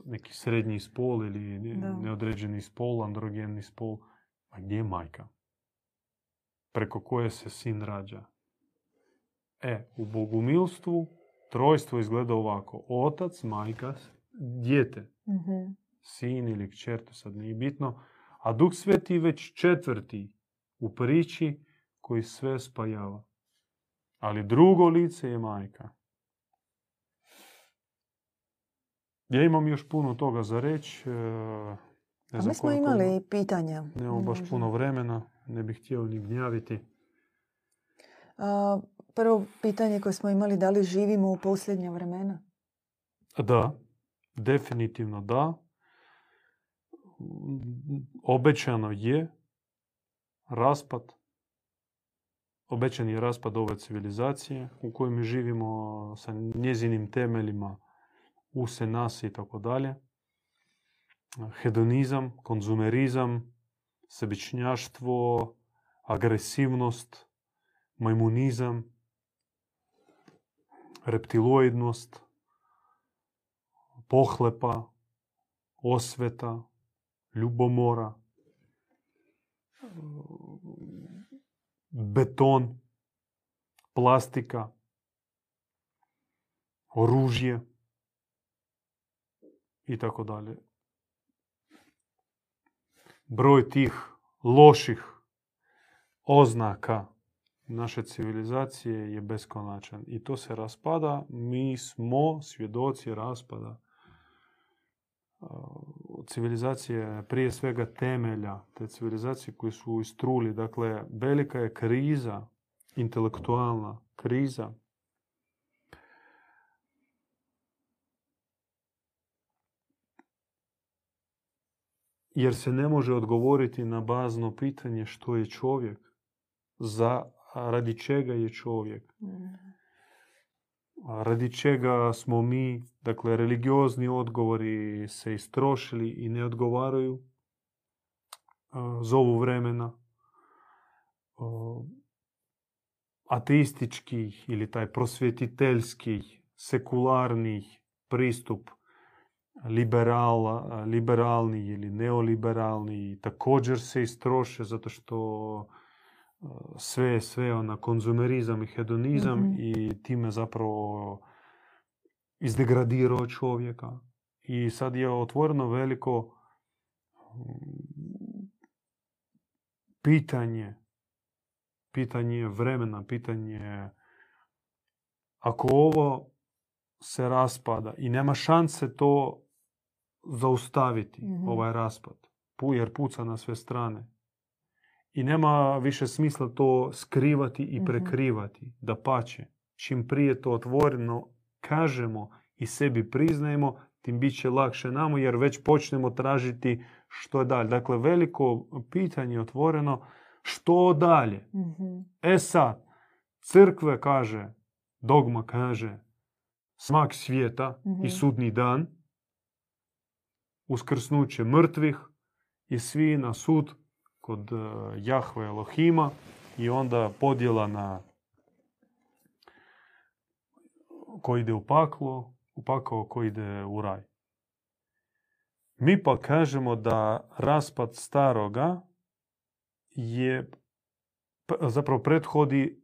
neki srednji spol ili neodređeni spol, androgenni spol. A gdje je majka? Preko koje se sin rađa. E, u bogumilstvu trojstvo izgleda ovako. Otac, majka, dijete. mm Sin ili kćer, to sad nije bitno. A Duh Sveti već četvrti u priči koji sve spajava. Ali drugo lice je majka. Ja imam još puno toga za reći. E, ne A mi smo imali pitanja. Nemamo baš puno vremena, ne bih htio ni gnjaviti. A, prvo pitanje koje smo imali, da li živimo u posljednja vremena? Da, definitivno da. Obećano je raspad, obećan je raspad ove civilizacije u kojoj mi živimo sa njezinim temeljima use nas i tako dalje. Hedonizam, konzumerizam, sebičnjaštvo, agresivnost, majmunizam, reptiloidnost, pohlepa, osveta, ljubomora, beton, plastika, oružje i tako dalje. Broj tih loših oznaka naše civilizacije je beskonačan i to se raspada. Mi smo svjedoci raspada civilizacije, prije svega temelja te civilizacije koji su istruli. Dakle, velika je kriza, intelektualna kriza. Jer se ne može odgovoriti na bazno pitanje što je čovjek, za radi čega je čovjek, radi čega smo mi, dakle religiozni odgovori se istrošili i ne odgovaraju zovu vremena. Ateistički ili taj prosvjetiteljski, sekularni pristup liberal, liberalni ili neoliberalni također se istroše zato što sve sve ona konzumerizam i hedonizam mhm. i time zapravo izdegradirao čovjeka. I sad je otvoreno veliko pitanje, pitanje vremena, pitanje ako ovo se raspada i nema šanse to zaustaviti mm ovaj raspad. Jer puca na sve strane. I nema više smisla to skrivati i mhm. prekrivati. Da pače. Čim prije to otvoreno kažemo i sebi priznajemo, tim bit će lakše nama jer već počnemo tražiti što je dalje. Dakle, veliko pitanje je otvoreno što dalje. mm E sad, crkve kaže, dogma kaže, smak svijeta i mhm. sudni dan, uskrsnuće mrtvih i svi na sud kod e, Jahve Elohima i onda podjela na ko ide u paklo, u pakao ko ide u raj. Mi pa kažemo da raspad staroga je zapravo prethodi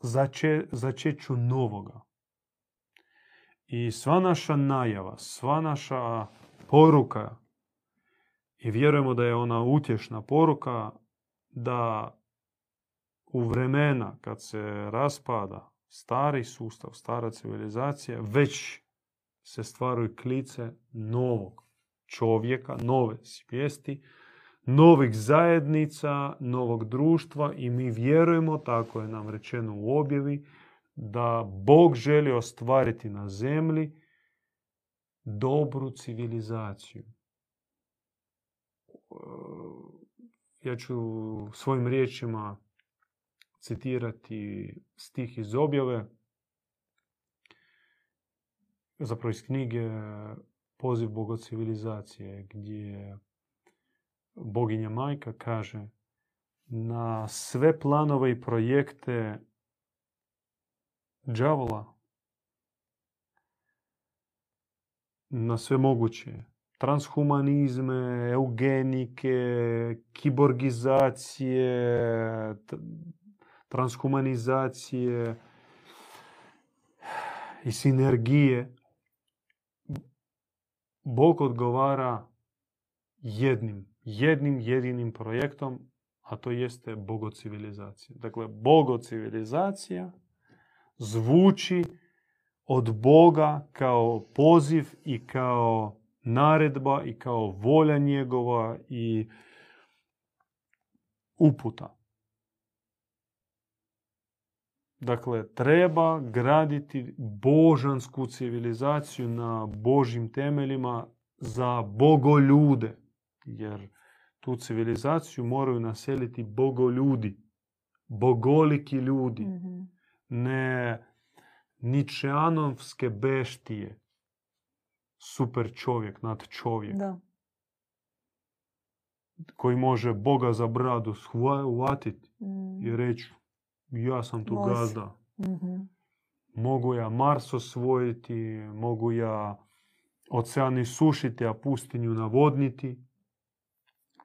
zače, začeću novoga. I sva naša najava, sva naša poruka, i vjerujemo da je ona utješna poruka, da u vremena kad se raspada stari sustav, stara civilizacija, već se stvaraju klice novog čovjeka, nove svijesti, novih zajednica, novog društva i mi vjerujemo, tako je nam rečeno u objavi, da Bog želi ostvariti na zemlji dobru civilizaciju. Ja ću svojim riječima citirati stih iz objave, zapravo iz knjige Poziv Boga civilizacije, gdje boginja majka kaže na sve planove i projekte đavola, na sve moguće transhumanizme, eugenike, kiborgizacije, transhumanizacije i sinergije. Bog odgovara jednim, jednim jedinim projektom, a to jeste bogocivilizacija. Dakle, bogocivilizacija zvuči od Boga kao poziv i kao naredba i kao volja njegova i uputa. Dakle, treba graditi božansku civilizaciju na božim temeljima za bogoljude. Jer tu civilizaciju moraju naseliti bogoljudi. Bogoliki ljudi. Mhm. Ne ničeanovske beštije. Super čovjek nad čovjek. Da. Koji može Boga za bradu shvatiti Mm. i reći ja sam tu Može. gazda. Mhm. Mogu ja Mars osvojiti, mogu ja ocean isušiti, a pustinju navodniti.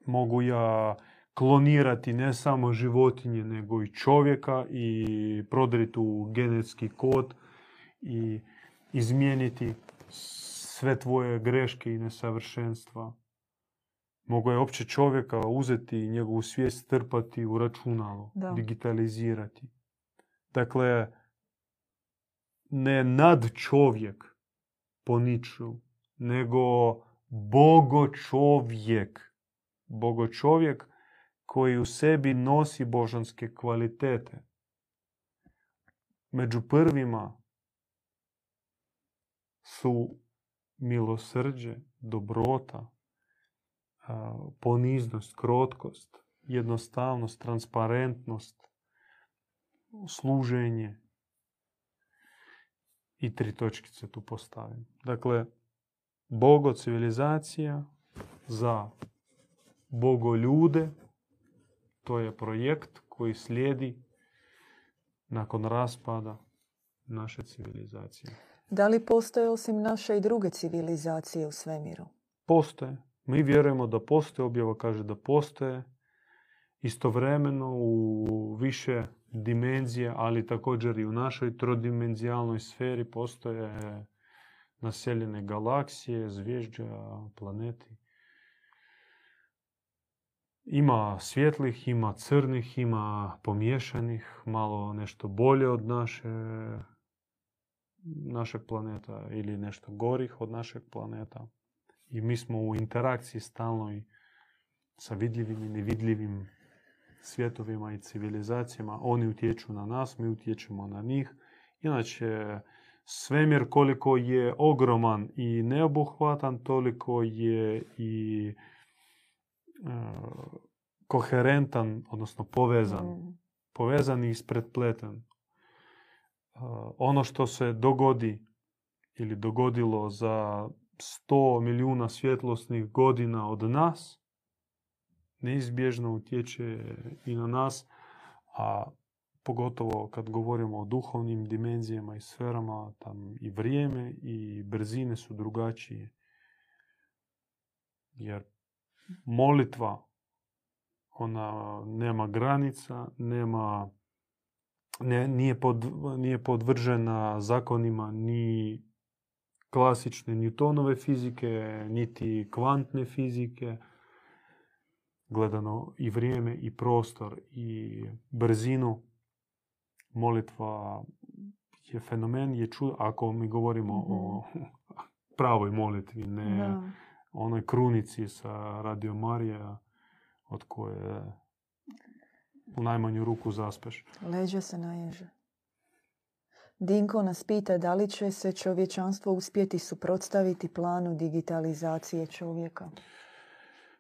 Mogu ja klonirati ne samo životinje, nego i čovjeka i prodriti u genetski kod i izmijeniti sve tvoje greške i nesavršenstva. Mogu je opće čovjeka uzeti i njegovu svijest strpati u računalo, Da. digitalizirati. Dakle, ne nad čovjek po niču, nego bogo čovjek. Bogo čovjek koji u sebi nosi božanske kvalitete. Među prvima su milosrđe, dobrota, poniznost, krotkost, jednostavnost, transparentnost, služenje. I tri točkice tu postavim. Dakle, bogo civilizacija za bogoljude, to je projekt koji slijedi nakon raspada naše civilizacije. Da li postoje osim naše i druge civilizacije u svemiru? Postoje. Mi vjerujemo da postoje, objava kaže da postoje. Istovremeno u više dimenzije, ali također i u našoj trodimenzijalnoj sferi postoje naseljene galaksije, zvježđa, planeti. Ima svjetlih, ima crnih, ima pomješanih, malo nešto bolje od naše, našeg planeta ili nešto gorih od našeg planeta. I mi smo u interakciji stalnoj sa vidljivim i nevidljivim svjetovima i civilizacijama. Oni utječu na nas, mi utječemo na njih. Inače, svemir koliko je ogroman i neobuhvatan, toliko je i e, koherentan, odnosno povezan. Mm. Povezan i isprepletan. Ono što se dogodi ili dogodilo za 100 milijuna svjetlosnih godina od nas, neizbježno utječe i na nas, a pogotovo kad govorimo o duhovnim dimenzijama i sferama, tam i vrijeme i brzine su drugačije. Jer molitva, ona nema granica, nema, ne, nije, pod, nije podvržena zakonima ni klasične Newtonove fizike, niti kvantne fizike, gledano i vrijeme i prostor i brzinu. Molitva je fenomen, je čudo, ako mi govorimo o pravoj molitvi, ne Da. onoj krunici sa Radio Marija od koje u najmanju ruku zaspeš. Leđa se naježe. Dinko nas pita da li će se čovječanstvo uspjeti suprotstaviti planu digitalizacije čovjeka.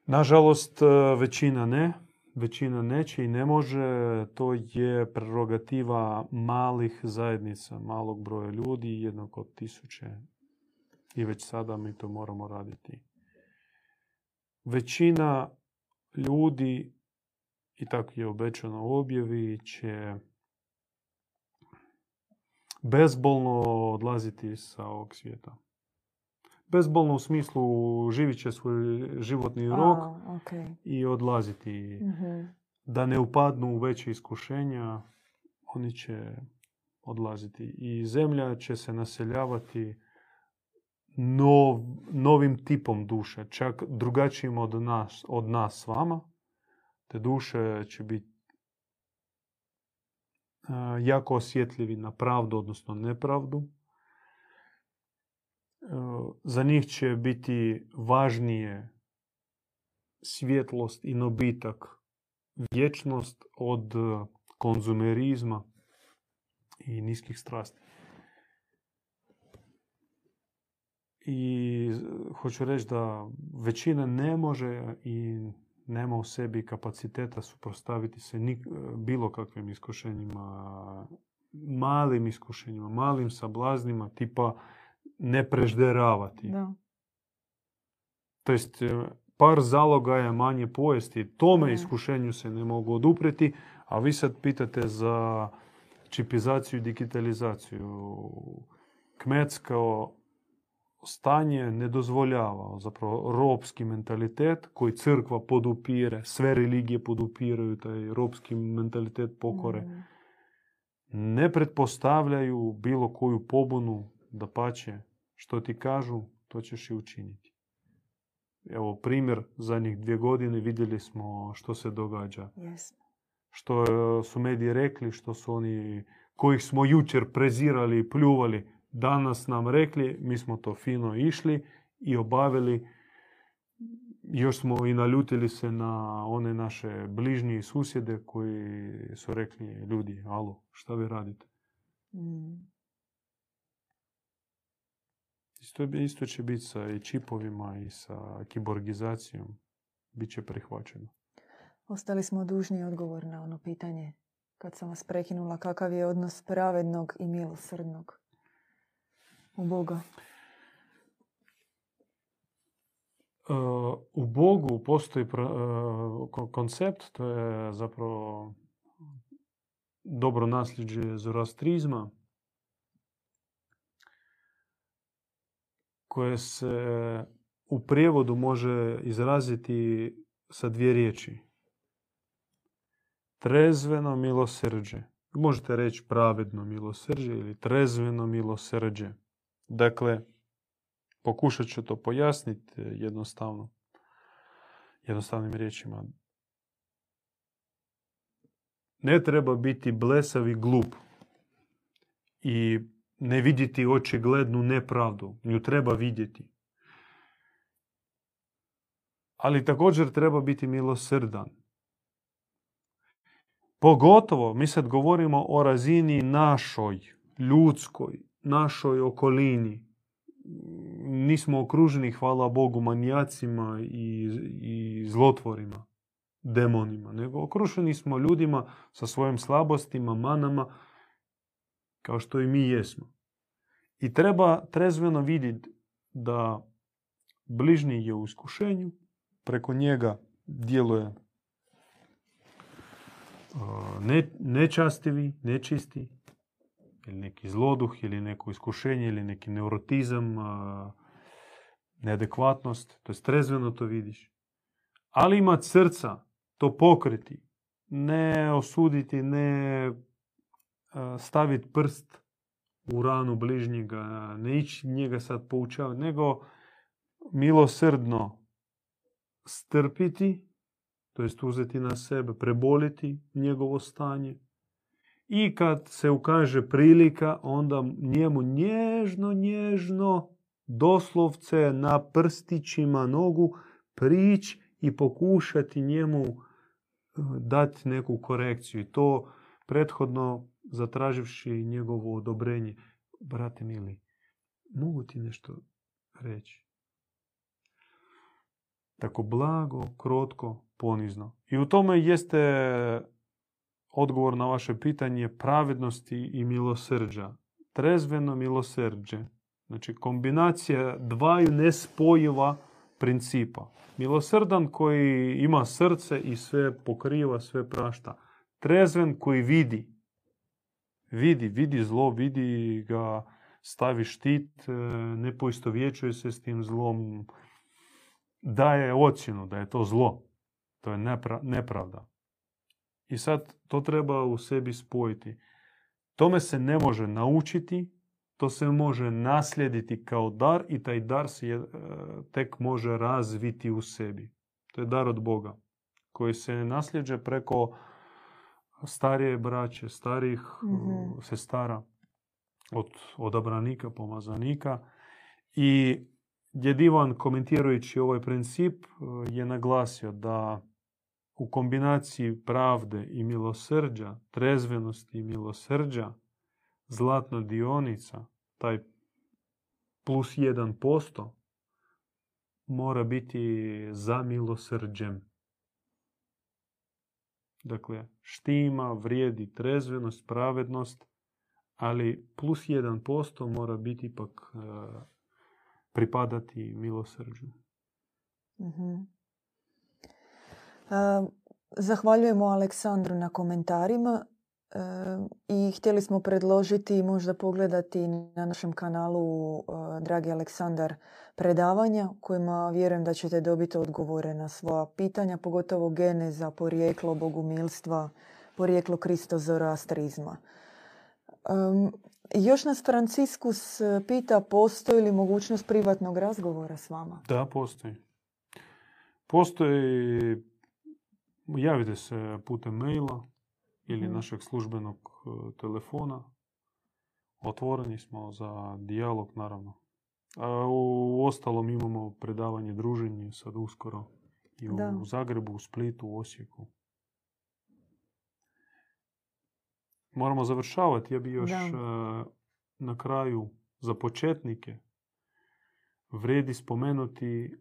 Nažalost, e, većina ne. Većina neće i ne može. To je prerogativa malih zajednica, malog broja ljudi, jednog od tisuće. I već sada mi to moramo raditi. Većina ljudi i tako je obećano u objavi, će bezbolno odlaziti sa ovog svijeta. Bezbolno u smislu živit će svoj životni rok i odlaziti. Mhm. Da ne upadnu u veće iskušenja, oni će odlaziti. I zemlja će se naseljavati nov, novim tipom duše, čak drugačijim od nas, od nas s vama. Te duše će biti a, jako osjetljivi na pravdu, odnosno nepravdu. E, Za njih će biti važnije svjetlost i nobitak, vječnost od konzumerizma i niskih strasti. I hoću reći da većina ne može i nema u sebi kapaciteta suprotstaviti se nik- bilo kakvim iskušenjima, malim iskušenjima, malim sablaznima, tipa ne prežderavati. Da. To jest, e, par zaloga je manje pojesti. Tome iskušenju se ne mogu odupreti, a vi sad pitate za čipizaciju i digitalizaciju. Kmetsko stanje ne dozvoljava, zapravo ropski mentalitet koji crkva podupire, sve religije podupiraju taj ropski mentalitet pokore, Mm. ne pretpostavljaju bilo koju pobunu, da pače, što ti kažu, to ćeš i učiniti. Evo primjer, zadnjih dvije godine vidjeli smo što se događa. Jesmo. Što su mediji rekli, što su oni, kojih smo jučer prezirali i pljuvali, danas nam rekli, mi smo to fino išli i obavili. Još smo i naljutili se na one naše bližnje i susjede koji su rekli, ljudi, alo, šta vi radite? Mm. Isto, isto će biti sa i čipovima i sa kiborgizacijom. Biće prihvaćeno. Ostali smo dužni odgovor na ono pitanje kad sam vas prekinula kakav je odnos pravednog i milosrdnog u Boga. E, U Bogu postoji e, ko- koncept, to je zapravo dobro nasljeđe zoroastrizma, koje se u prijevodu može izraziti sa dvije riječi. Trezveno milosrđe. Možete reći pravedno milosrđe ili trezveno milosrđe. Dakle, pokušat ću to pojasniti jednostavno. Jednostavnim riječima. Ne treba biti blesav i glup i ne vidjeti očiglednu nepravdu. Nju treba vidjeti. Ali također treba biti milosrdan. Pogotovo, mi sad govorimo o razini našoj, ljudskoj, našoj okolini. Nismo okruženi, hvala Bogu, manijacima i, i zlotvorima, demonima, nego okruženi smo ljudima sa svojim slabostima, manama, kao što i mi jesmo. I treba trezveno vidjeti da bližnji je u iskušenju, preko njega djeluje ne, nečastivi, nečisti, ili neki zloduh, ili neko iskušenje, ili neki neurotizam, neadekvatnost, to je to vidiš. Ali imat srca, to pokriti, ne osuditi, ne staviti prst u ranu bližnjega, ne ići njega sad poučavati, nego milosrdno strpiti, to jest uzeti na sebe, preboliti njegovo stanje. I kad se ukaže prilika, onda njemu nježno, nježno, doslovce na prstićima nogu prići i pokušati njemu eh, dati neku korekciju. I to prethodno zatraživši njegovo odobrenje. Brate mili, mogu ti nešto reći? Tako blago, krotko, ponizno. I u tome jeste odgovor na vaše pitanje pravednosti i milosrđa. Trezveno milosrđe. Znači kombinacija dvaju nespojiva principa. Milosrdan koji ima srce i sve pokriva, sve prašta. Trezven koji vidi. Vidi, vidi zlo, vidi ga, stavi štit, e, ne poistovjećuje se s tim zlom, daje ocjenu da je to zlo. To je nepravda. I sad to treba u sebi spojiti. Tome se ne može naučiti, to se može naslijediti kao dar i taj dar se e, tek može razviti u sebi. To je dar od Boga koji se nasljeđe preko starije braće, starih mm sestara, od odabranika, pomazanika. I Djed Ivan komentirajući ovaj princip e, je naglasio da u kombinaciji pravde i milosrđa, trezvenosti i milosrđa, zlatna dionica, taj plus 1%, mora biti za milosrđem. Dakle, štima, vrijedi trezvenost, pravednost, ali plus 1% mora biti ipak e, pripadati milosrđu. mm Zahvaljujemo Aleksandru na komentarima i htjeli smo predložiti možda pogledati na našem kanalu Dragi Aleksandar predavanja kojima vjerujem da ćete dobiti odgovore na svoja pitanja, pogotovo geneza, porijeklo bogumilstva, porijeklo kristozorastrizma. Još nas Franciskus pita postoji li mogućnost privatnog razgovora s vama? Da, postoji. Postoji javite se putem maila ili mhm. našeg službenog e, telefona. Otvoreni smo za dijalog, naravno. A u ostalom imamo predavanje druženje sad uskoro i u Zagrebu, u Splitu, u Osijeku. Moramo završavati. Ja bi još e, na kraju za početnike vredi spomenuti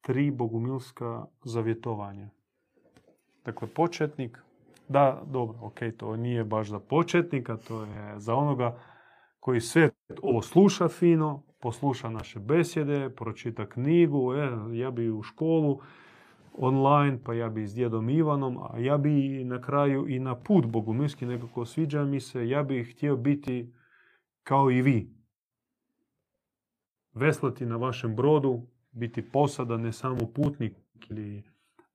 tri bogumilska zavjetovanja. Dakle, početnik, da, dobro, ok, to nije baš za početnika, to je za onoga koji sve ovo sluša fino, posluša naše besjede, pročita knjigu, e, ja bi u školu online, pa ja bi s djedom Ivanom, a ja bi na kraju i na put bogumilski nekako sviđa mi se, ja bih htio biti kao i vi. Veslati na vašem brodu, biti posada, ne samo putnik ili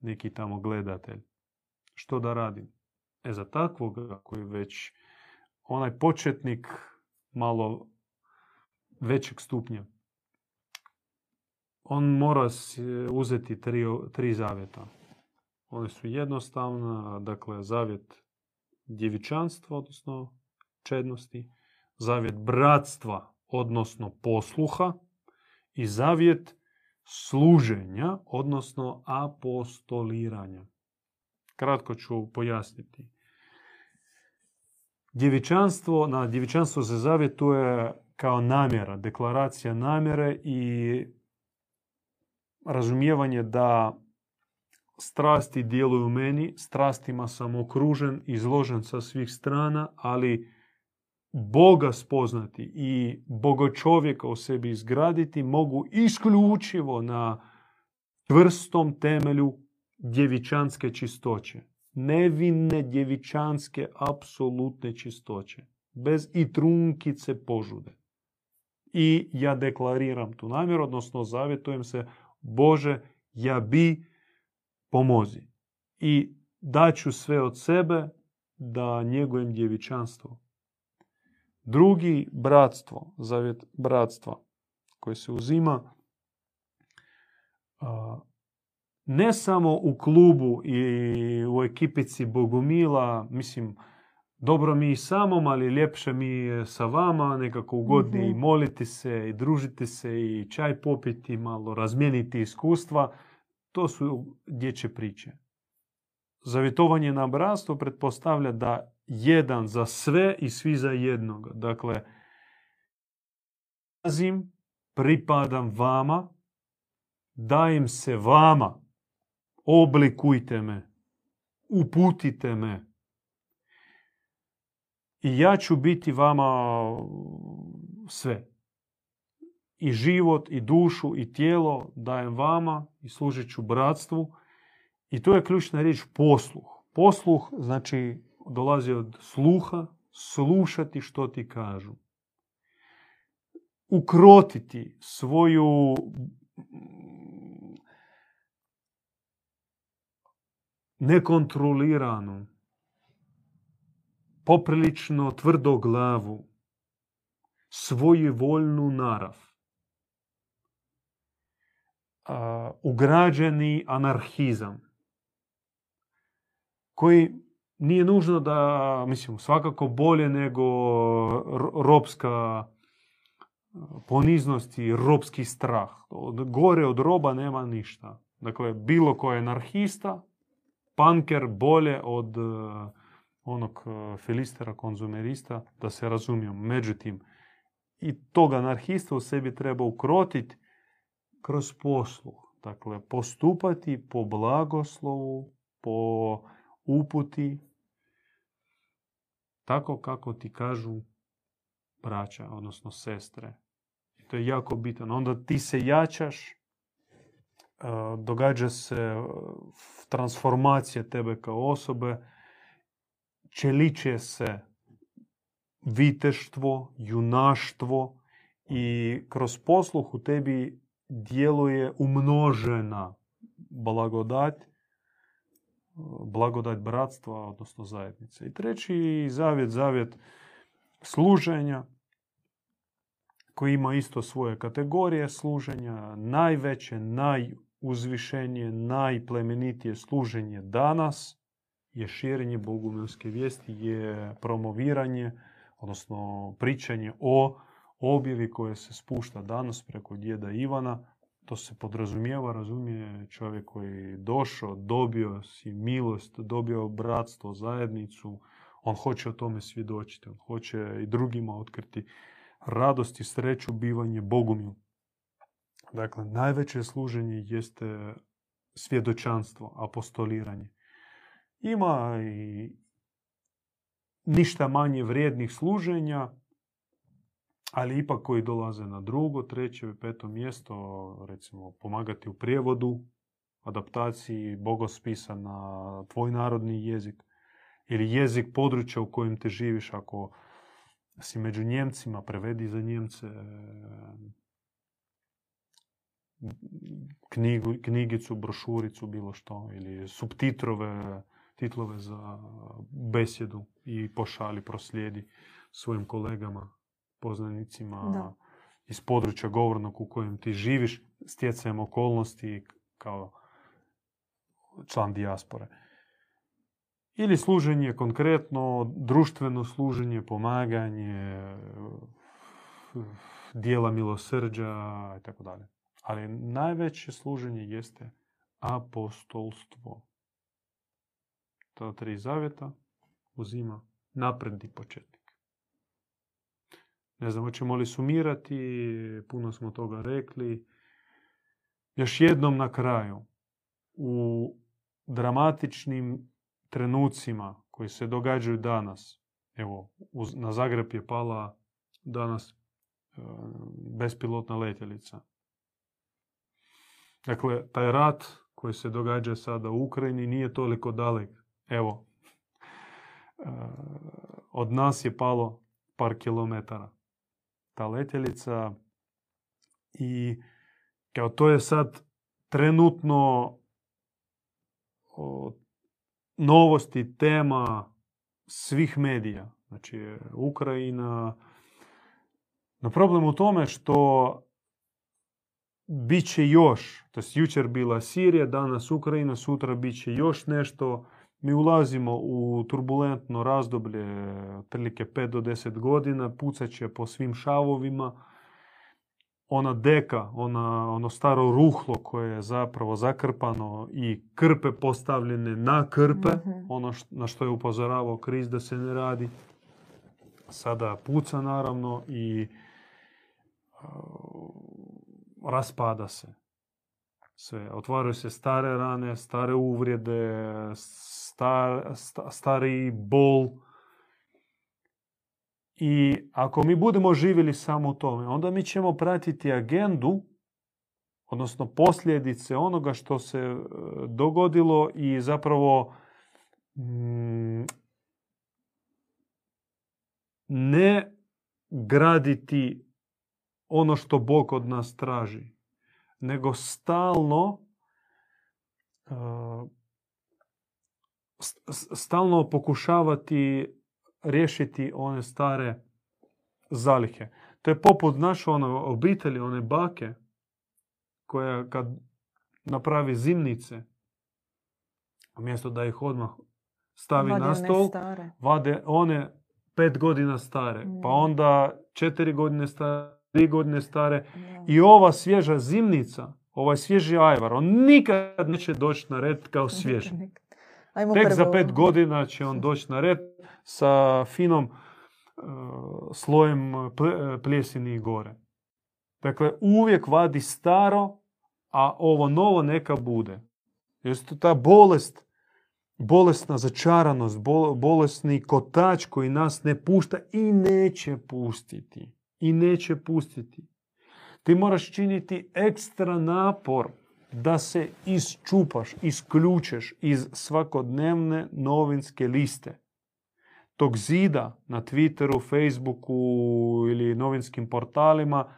neki tamo gledatelj što da radim. E za takvog koji već onaj početnik malo većeg stupnja, on mora uzeti tri, tri zavjeta. One su jednostavna, dakle zavjet djevičanstva, odnosno čednosti, zavjet bratstva, odnosno posluha i zavjet služenja, odnosno apostoliranja. Kratko ću pojasniti. Djevičanstvo, na djevičanstvo se zavjetuje kao namjera, deklaracija namjere i razumijevanje da strasti djeluju meni, strastima sam okružen, izložen sa svih strana, ali Boga spoznati i Boga čovjeka u sebi izgraditi mogu isključivo na čvrstom temelju djevičanske čistoće. Nevinne djevičanske apsolutne čistoće. Bez i trunkice požude. I ja deklariram tu namjeru, odnosno zavjetujem se, Bože, ja bi pomozi. I daću sve od sebe da njegujem djevičanstvo. Drugi, bratstvo, zavjet bratstva, koje se uzima ne samo u klubu i u ekipici Bogumila, mislim, dobro mi i samom, ali ljepše mi je sa vama, nekako ugodnije mm moliti se i družiti se i čaj popiti, malo razmijeniti iskustva. To su dječje priče. Zavjetovanje na bratstvo pretpostavlja da jedan za sve i svi za jednog. Dakle, pripadam vama, dajem se vama, oblikujte me, uputite me. I ja ću biti vama sve. i život, i dušu, i tijelo dajem vama i služit ću bratstvu. I to je ključna riječ posluh. Posluh znači dolazi od sluha, slušati što ti kažu. Ukrotiti svoju nekontroliranu, poprilično tvrdo glavu, svoju voljnu narav, ugrađeni anarhizam, koji nije nužno da, mislim, svakako bolje nego ropska poniznost i ropski strah. Gore od roba nema ništa. Dakle, bilo ko je anarhista, panker bolje od onog filistera, konzumerista, da se razumijem. Međutim, i tog anarhista u sebi treba ukrotiti kroz posluh. Dakle, postupati po blagoslovu, po uputi, tako kako ti kažu braća, odnosno sestre. To je jako bitno. Onda ti se jačaš, događa se transformacija tebe kao osobe, čeliče se viteštvo, junaštvo i kroz posluh u tebi djeluje umnožena blagodat, blagodat bratstva, odnosno zajednice. I treći zavjet, zavjet služenja, koji ima isto svoje kategorije služenja, najveće, najuzvišenije, najplemenitije služenje danas je širenje bogumilske vijesti, je promoviranje, odnosno pričanje o objavi koje se spušta danas preko djeda Ivana. To se podrazumijeva, razumije čovjek koji je došao, dobio si milost, dobio bratstvo, zajednicu. On hoće o tome svjedočiti, on hoće i drugima otkriti radost i sreću bivanje Bogumil. Dakle, najveće služenje jeste svjedočanstvo, apostoliranje. Ima i ništa manje vrijednih služenja, ali ipak koji dolaze na drugo, treće, peto mjesto, recimo pomagati u prijevodu, adaptaciji bogospisa na tvoj narodni jezik ili jezik područja u kojem te živiš ako si među Njemcima, prevedi za Njemce knjigu, knjigicu, brošuricu, bilo što, ili subtitrove, titlove za besjedu i pošali, proslijedi svojim kolegama, poznanicima iz područja govornog u kojem ti živiš, stjecajem okolnosti kao član dijaspore. Ili služenje konkretno, društveno služenje, pomaganje, dijela milosrđa i tako dalje. Ali najveće služenje jeste apostolstvo. Ta tri zavjeta uzima napredni početnik. Ne znam, hoćemo li sumirati, puno smo toga rekli. Još jednom na kraju, u dramatičnim trenucima koji se događaju danas, evo, na Zagreb je pala danas e, bespilotna letjelica. Dakle, taj rat koji se događa sada u Ukrajini nije toliko dalek. Evo, e, od nas je palo par kilometara ta letjelica i kao to je sad trenutno novosti, tema svih medija. Znači, Ukrajina... No problem u tome što bit će još, to je jučer bila Sirija, danas Ukrajina, sutra bit će još nešto. Mi ulazimo u turbulentno razdoblje, otprilike 5 do 10 godina, pucat će po svim šavovima. Ona deka, ona, ono staro ruhlo koje je zapravo zakrpano i krpe postavljene na krpe, mm ono na što je upozoravao kriz da se ne radi, sada puca naravno i raspada se. Sve. Otvaraju se stare rane, stare uvrede, star, stari bol. I ako mi budemo živjeli samo u tome, onda mi ćemo pratiti agendu, odnosno posljedice onoga što se e, dogodilo i zapravo mm, ne graditi ono što Bog od nas traži, nego stalno uh, stalno pokušavati riješiti one stare zalihe. To je poput naše ono, obitelji, one bake, koja kad napravi zimnice, umjesto da ih odmah stavi Vadi na one stol, vade one pet godina stare, pa Mm. onda četiri godine stare, tri godine stare. I ova svježa zimnica, ovaj svježi ajvar, on nikad neće doći na red kao svjež. Ajmo Tek za prvo- pet godina će on doći na red sa finom uh, slojem ple- pljesini gore. Dakle, uvijek vadi staro, a ovo novo neka bude. Jer to ta bolest, bolesna začaranost, bol- bolesni kotač koji nas ne pušta i neće pustiti. I neće pustiti. Ti moraš činiti ekstra napor da se isčupaš, isključeš iz svakodnevne novinske liste. Tog zida na Twitteru, Facebooku ili novinskim portalima,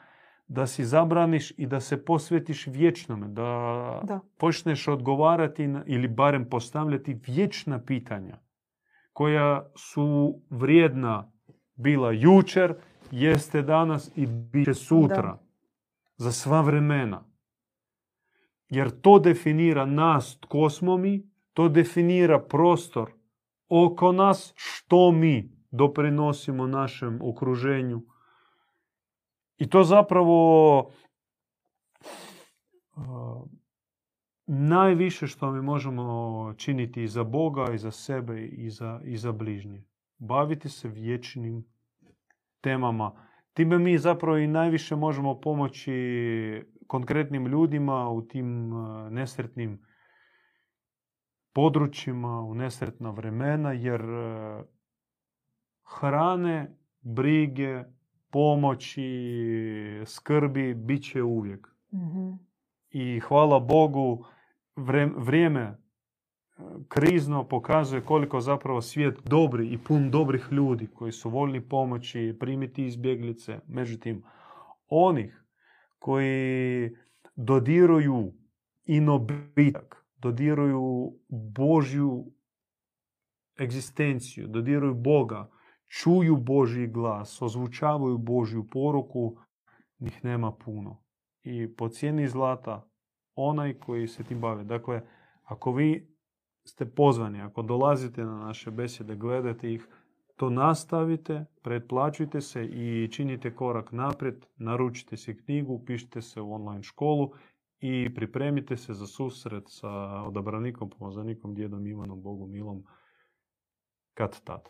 da si zabraniš i da se posvetiš vječnome, da, Da. počneš odgovarati na, ili barem postavljati vječna pitanja koja su vrijedna bila jučer, jeste danas i bit će sutra. Da. Za sva vremena. Jer to definira nas tko smo mi, to definira prostor oko nas, što mi doprinosimo našem okruženju. I to zapravo uh, najviše što mi možemo činiti i za Boga, i za sebe, i za, i za bližnje. Baviti se vječnim temama. Time mi zapravo i najviše možemo pomoći konkretnim ljudima u tim uh, nesretnim područjima, u nesretna vremena, jer uh, hrane, brige, pomoći, skrbi bit će uvijek. Mhm. I hvala Bogu, vrijeme e, krizno pokazuje koliko zapravo svijet dobri i pun dobrih ljudi koji su voljni pomoći, primiti izbjeglice. Međutim, onih koji dodiruju inobitak, dodiruju Božju egzistenciju, dodiruju Boga, čuju Božji glas, ozvučavaju Božju poruku, njih nema puno. I po cijeni zlata onaj koji se tim bavi. Dakle, ako vi ste pozvani, ako dolazite na naše besjede, gledate ih, to nastavite, pretplaćujte se i činite korak naprijed, naručite si knjigu, upišite se u online školu i pripremite se za susret sa odabranikom, pomazanikom, djedom Ivanom, Bogom Milom, kad tad.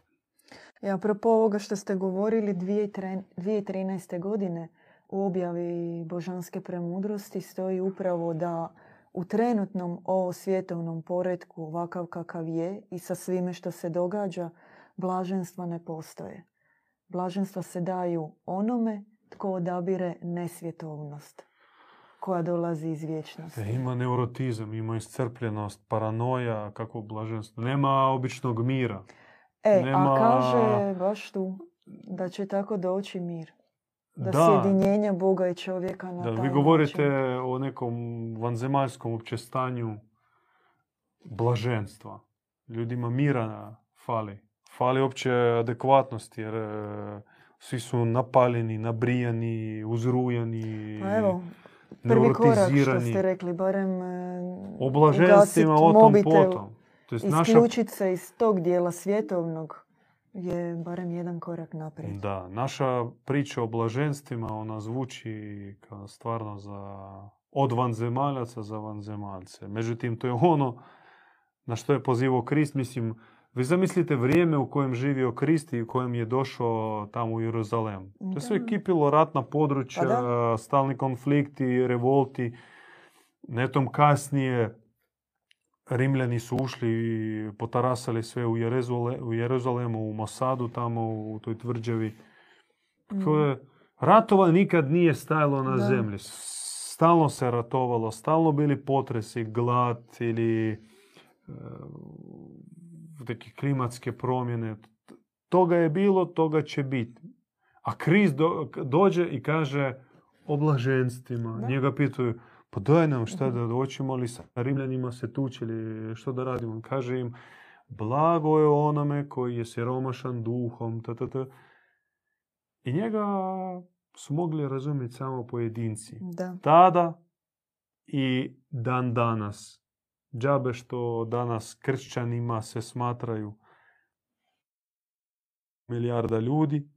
I apropo ovoga što ste govorili, 2013 2013. godine u objavi Božanske premudrosti stoji upravo da u trenutnom ovo svjetovnom poretku, ovakav kakav je i sa svime što se događa, blaženstva ne postoje. Blaženstva se daju onome tko odabire nesvjetovnost koja dolazi iz vječnosti. E, ima neurotizam, ima iscrpljenost, paranoja, kako blaženstvo. Nema običnog mira. E, nema- a kaže baš tu da će tako doći mir. Da, Da, sjedinjenje Boga i čovjeka na Da, taj vi govorite način. o nekom vanzemaljskom uopće stanju blaženstva. Ljudima mira fali. Fali uopće adekvatnosti jer e, svi su napaljeni, nabrijani, uzrujani, Pa evo, prvi korak što ste rekli, barem e, O blaženstvima o tom mobitel, potom. To jest naša isključit se iz tog dijela svjetovnog je barem jedan korak naprijed. Da, naša priča o blaženstvima, ona zvuči kao stvarno za, od vanzemaljaca za vanzemaljce. Međutim, to je ono na što je pozivao Krist. Mislim, vi zamislite vrijeme u kojem živio Krist i u kojem je došao tamo u Jeruzalem. To je sve kipilo ratna područja, Pa stalni konflikti, revolti. Netom kasnije Rimljani su ušli i potarasali sve u, Jerezule, u Jeruzalemu, u Mosadu, tamo u toj tvrđavi. Mm. koje ratova nikad nije stajalo na Da. zemlji. Stalno se ratovalo, stalno bili potresi, glad ili e, neke klimatske promjene. Toga je bilo, toga će biti. A kriz do- dođe i kaže o blaženstvima. Da. Njega pitaju, pa daj nam šta Mhm. da hoćemo li sa Rimljanima se tući ili što da radimo. Kaže im, blago je onome koji je siromašan duhom. Ta, ta. I njega su mogli razumjeti samo pojedinci. Da. Tada i dan danas. Džabe što danas kršćanima se smatraju milijarda ljudi,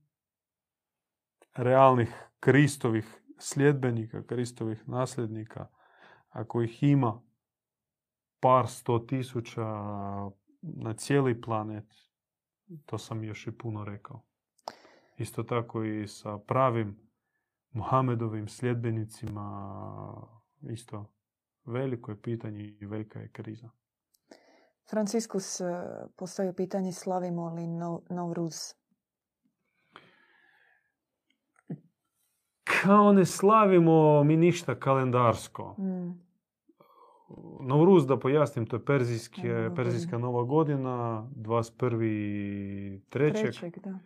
realnih Kristovih sljedbenika, Kristovih nasljednika, ako ih ima par sto tisuća na cijeli planet, to sam još i puno rekao. Isto tako i sa pravim Muhamedovim sljedbenicima, isto veliko je pitanje i velika je kriza. Franciskus eh, postavio pitanje slavimo li no, Novruz? Kao ne slavimo mi ništa kalendarsko. Mm. Novruz, da pojasnim, to je perzijske, Nova perzijska nova godina, 21. trećeg. Trećeg, da.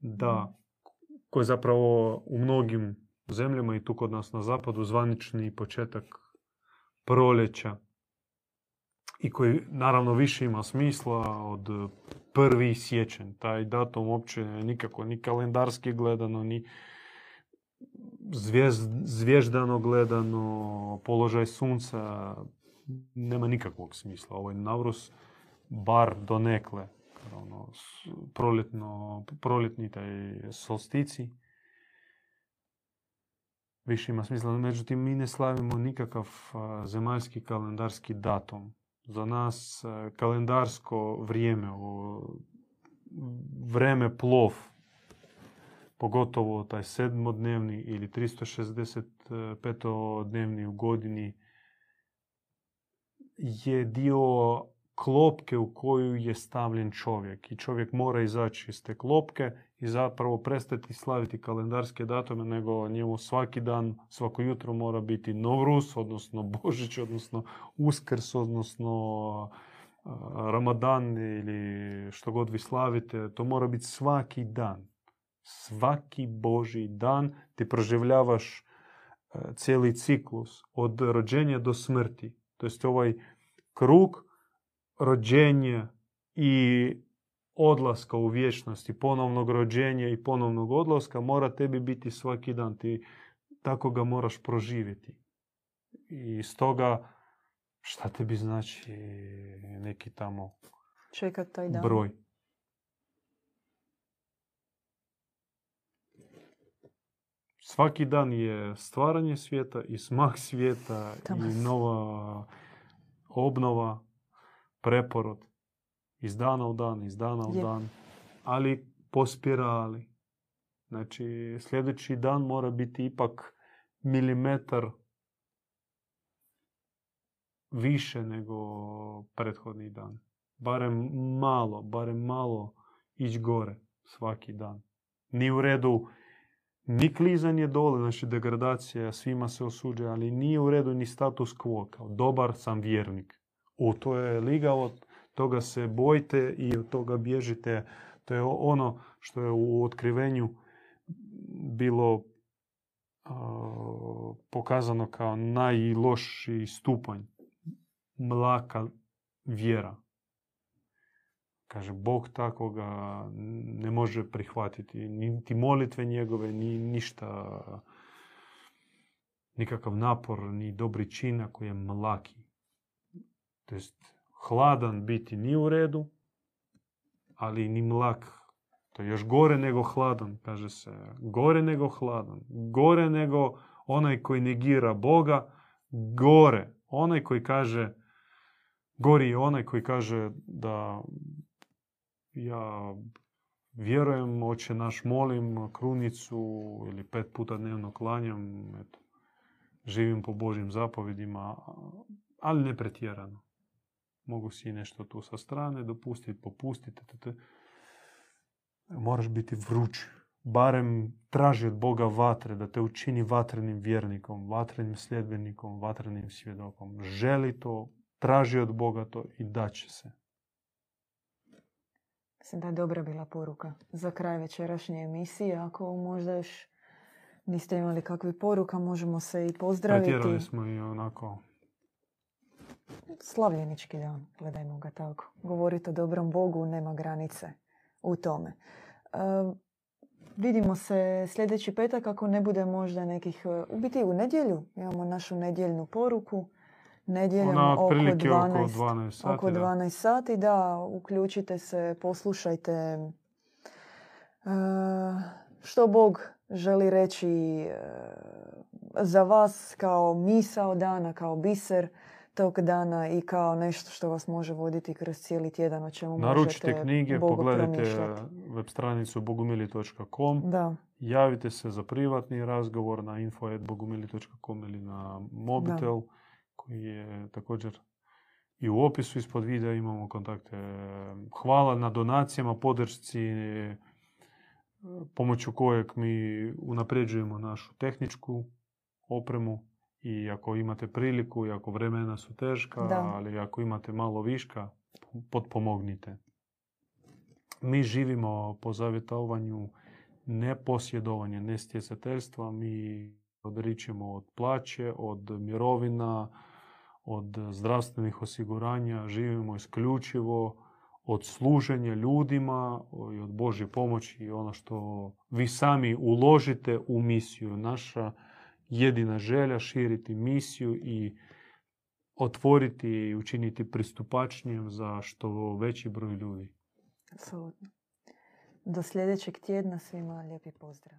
Da, koji je zapravo u mnogim zemljama i tu kod nas na zapadu zvanični početak proljeća i koji naravno više ima smisla od prvi siječanj. Taj datum uopće nikako ni kalendarski gledano, ni zvijezd, zvježdano gledano, položaj sunca, nema nikakvog smisla. Ovaj Navrus bar donekle ono, proljetno, proljetni taj solstici. Više ima smisla. Međutim, mi ne slavimo nikakav zemaljski kalendarski datum. Za nas kalendarsko vrijeme, vreme plov, pogotovo taj sedmodnevni ili 365-dnevni u godini, je dio klopke u koju je stavljen čovjek. I čovjek mora izaći iz te klopke i zapravo prestati slaviti kalendarske datume, nego njemu svaki dan, svako jutro mora biti Novrus, odnosno Božić, odnosno Uskrs, odnosno Ramadan ili što god vi slavite. To mora biti svaki dan. Svaki Boži dan ti proživljavaš e, cijeli ciklus od rođenja do smrti. To jest ovaj krug rođenja i odlaska u vječnosti, ponovnog rođenja i ponovnog odlaska mora tebi biti svaki dan. Ti tako ga moraš proživjeti. I stoga šta tebi znači neki tamo Čekat taj dan. broj? Svaki dan je stvaranje svijeta i smak svijeta Tamas. i nova obnova, preporod. Iz dana u dan, iz dana u Je. dan. Ali po spirali. Znači, sljedeći dan mora biti ipak milimetar više nego prethodni dan. Barem malo, barem malo ići gore svaki dan. Ni u redu ni klizanje dole, znači degradacija, svima se osuđuje, ali nije u redu ni status quo, kao dobar sam vjernik. U to je liga, od toga se bojite i od toga bježite. To je ono što je u otkrivenju bilo a, pokazano kao najlošiji stupanj mlaka vjera. Kaže, Bog takvoga ne može prihvatiti, niti molitve njegove, ni ništa, nikakav napor, ni dobri čin ako je mlaki. To jest, hladan biti ni u redu, ali ni mlak. To je još gore nego hladan, kaže se. Gore nego hladan. Gore nego onaj koji negira Boga. Gore. Onaj koji kaže, gori je onaj koji kaže da ja vjerujem, oče naš molim, krunicu ili pet puta dnevno klanjam, eto, živim po Božjim zapovjedima, ali ne pretjerano. Mogu si nešto tu sa strane dopustiti, popustiti. Moraš biti vruć, barem traži od Boga vatre, da te učini vatrenim vjernikom, vatrenim sljedbenikom, vatrenim svjedokom. Želi to, traži od Boga to i daće se. Mislim da je dobra bila poruka za kraj večerašnje emisije. Ako možda još niste imali kakvih poruka, možemo se i pozdraviti. Pretjerali smo i onako Slavljenički dan, gledajmo ga tako. Govoriti o dobrom Bogu nema granice u tome. E, vidimo se sljedeći petak ako ne bude možda nekih... U biti u nedjelju imamo našu nedjeljnu poruku. Nedjeljom Ona oko otprilike 12, oko 12 sati. oko da. 12 sati, da, uključite se, poslušajte e, što Bog želi reći e, za vas kao misao dana, kao biser tog dana i kao nešto što vas može voditi kroz cijeli tjedan o čemu Naručite možete knjige, Bogu pogledajte web stranicu bogumili.com. Da, Javite se za privatni razgovor na info.bogumili.com ili na mobitel koji je također i u opisu ispod videa imamo kontakte. Hvala na donacijama, podršci e, pomoću kojeg mi unapređujemo našu tehničku opremu i ako imate priliku i ako vremena su teška, Da. ali ako imate malo viška, potpomognite. Mi živimo po zavjetovanju ne posjedovanja, ne stjecateljstva. Mi odričemo od plaće, od mirovina, od zdravstvenih osiguranja. Živimo isključivo od služenja ljudima i od Božje pomoći i ono što vi sami uložite u misiju. Naša jedina želja širiti misiju i otvoriti i učiniti pristupačnijem za što veći broj ljudi. apsolutno. Do sljedećeg tjedna svima lijepi pozdrav.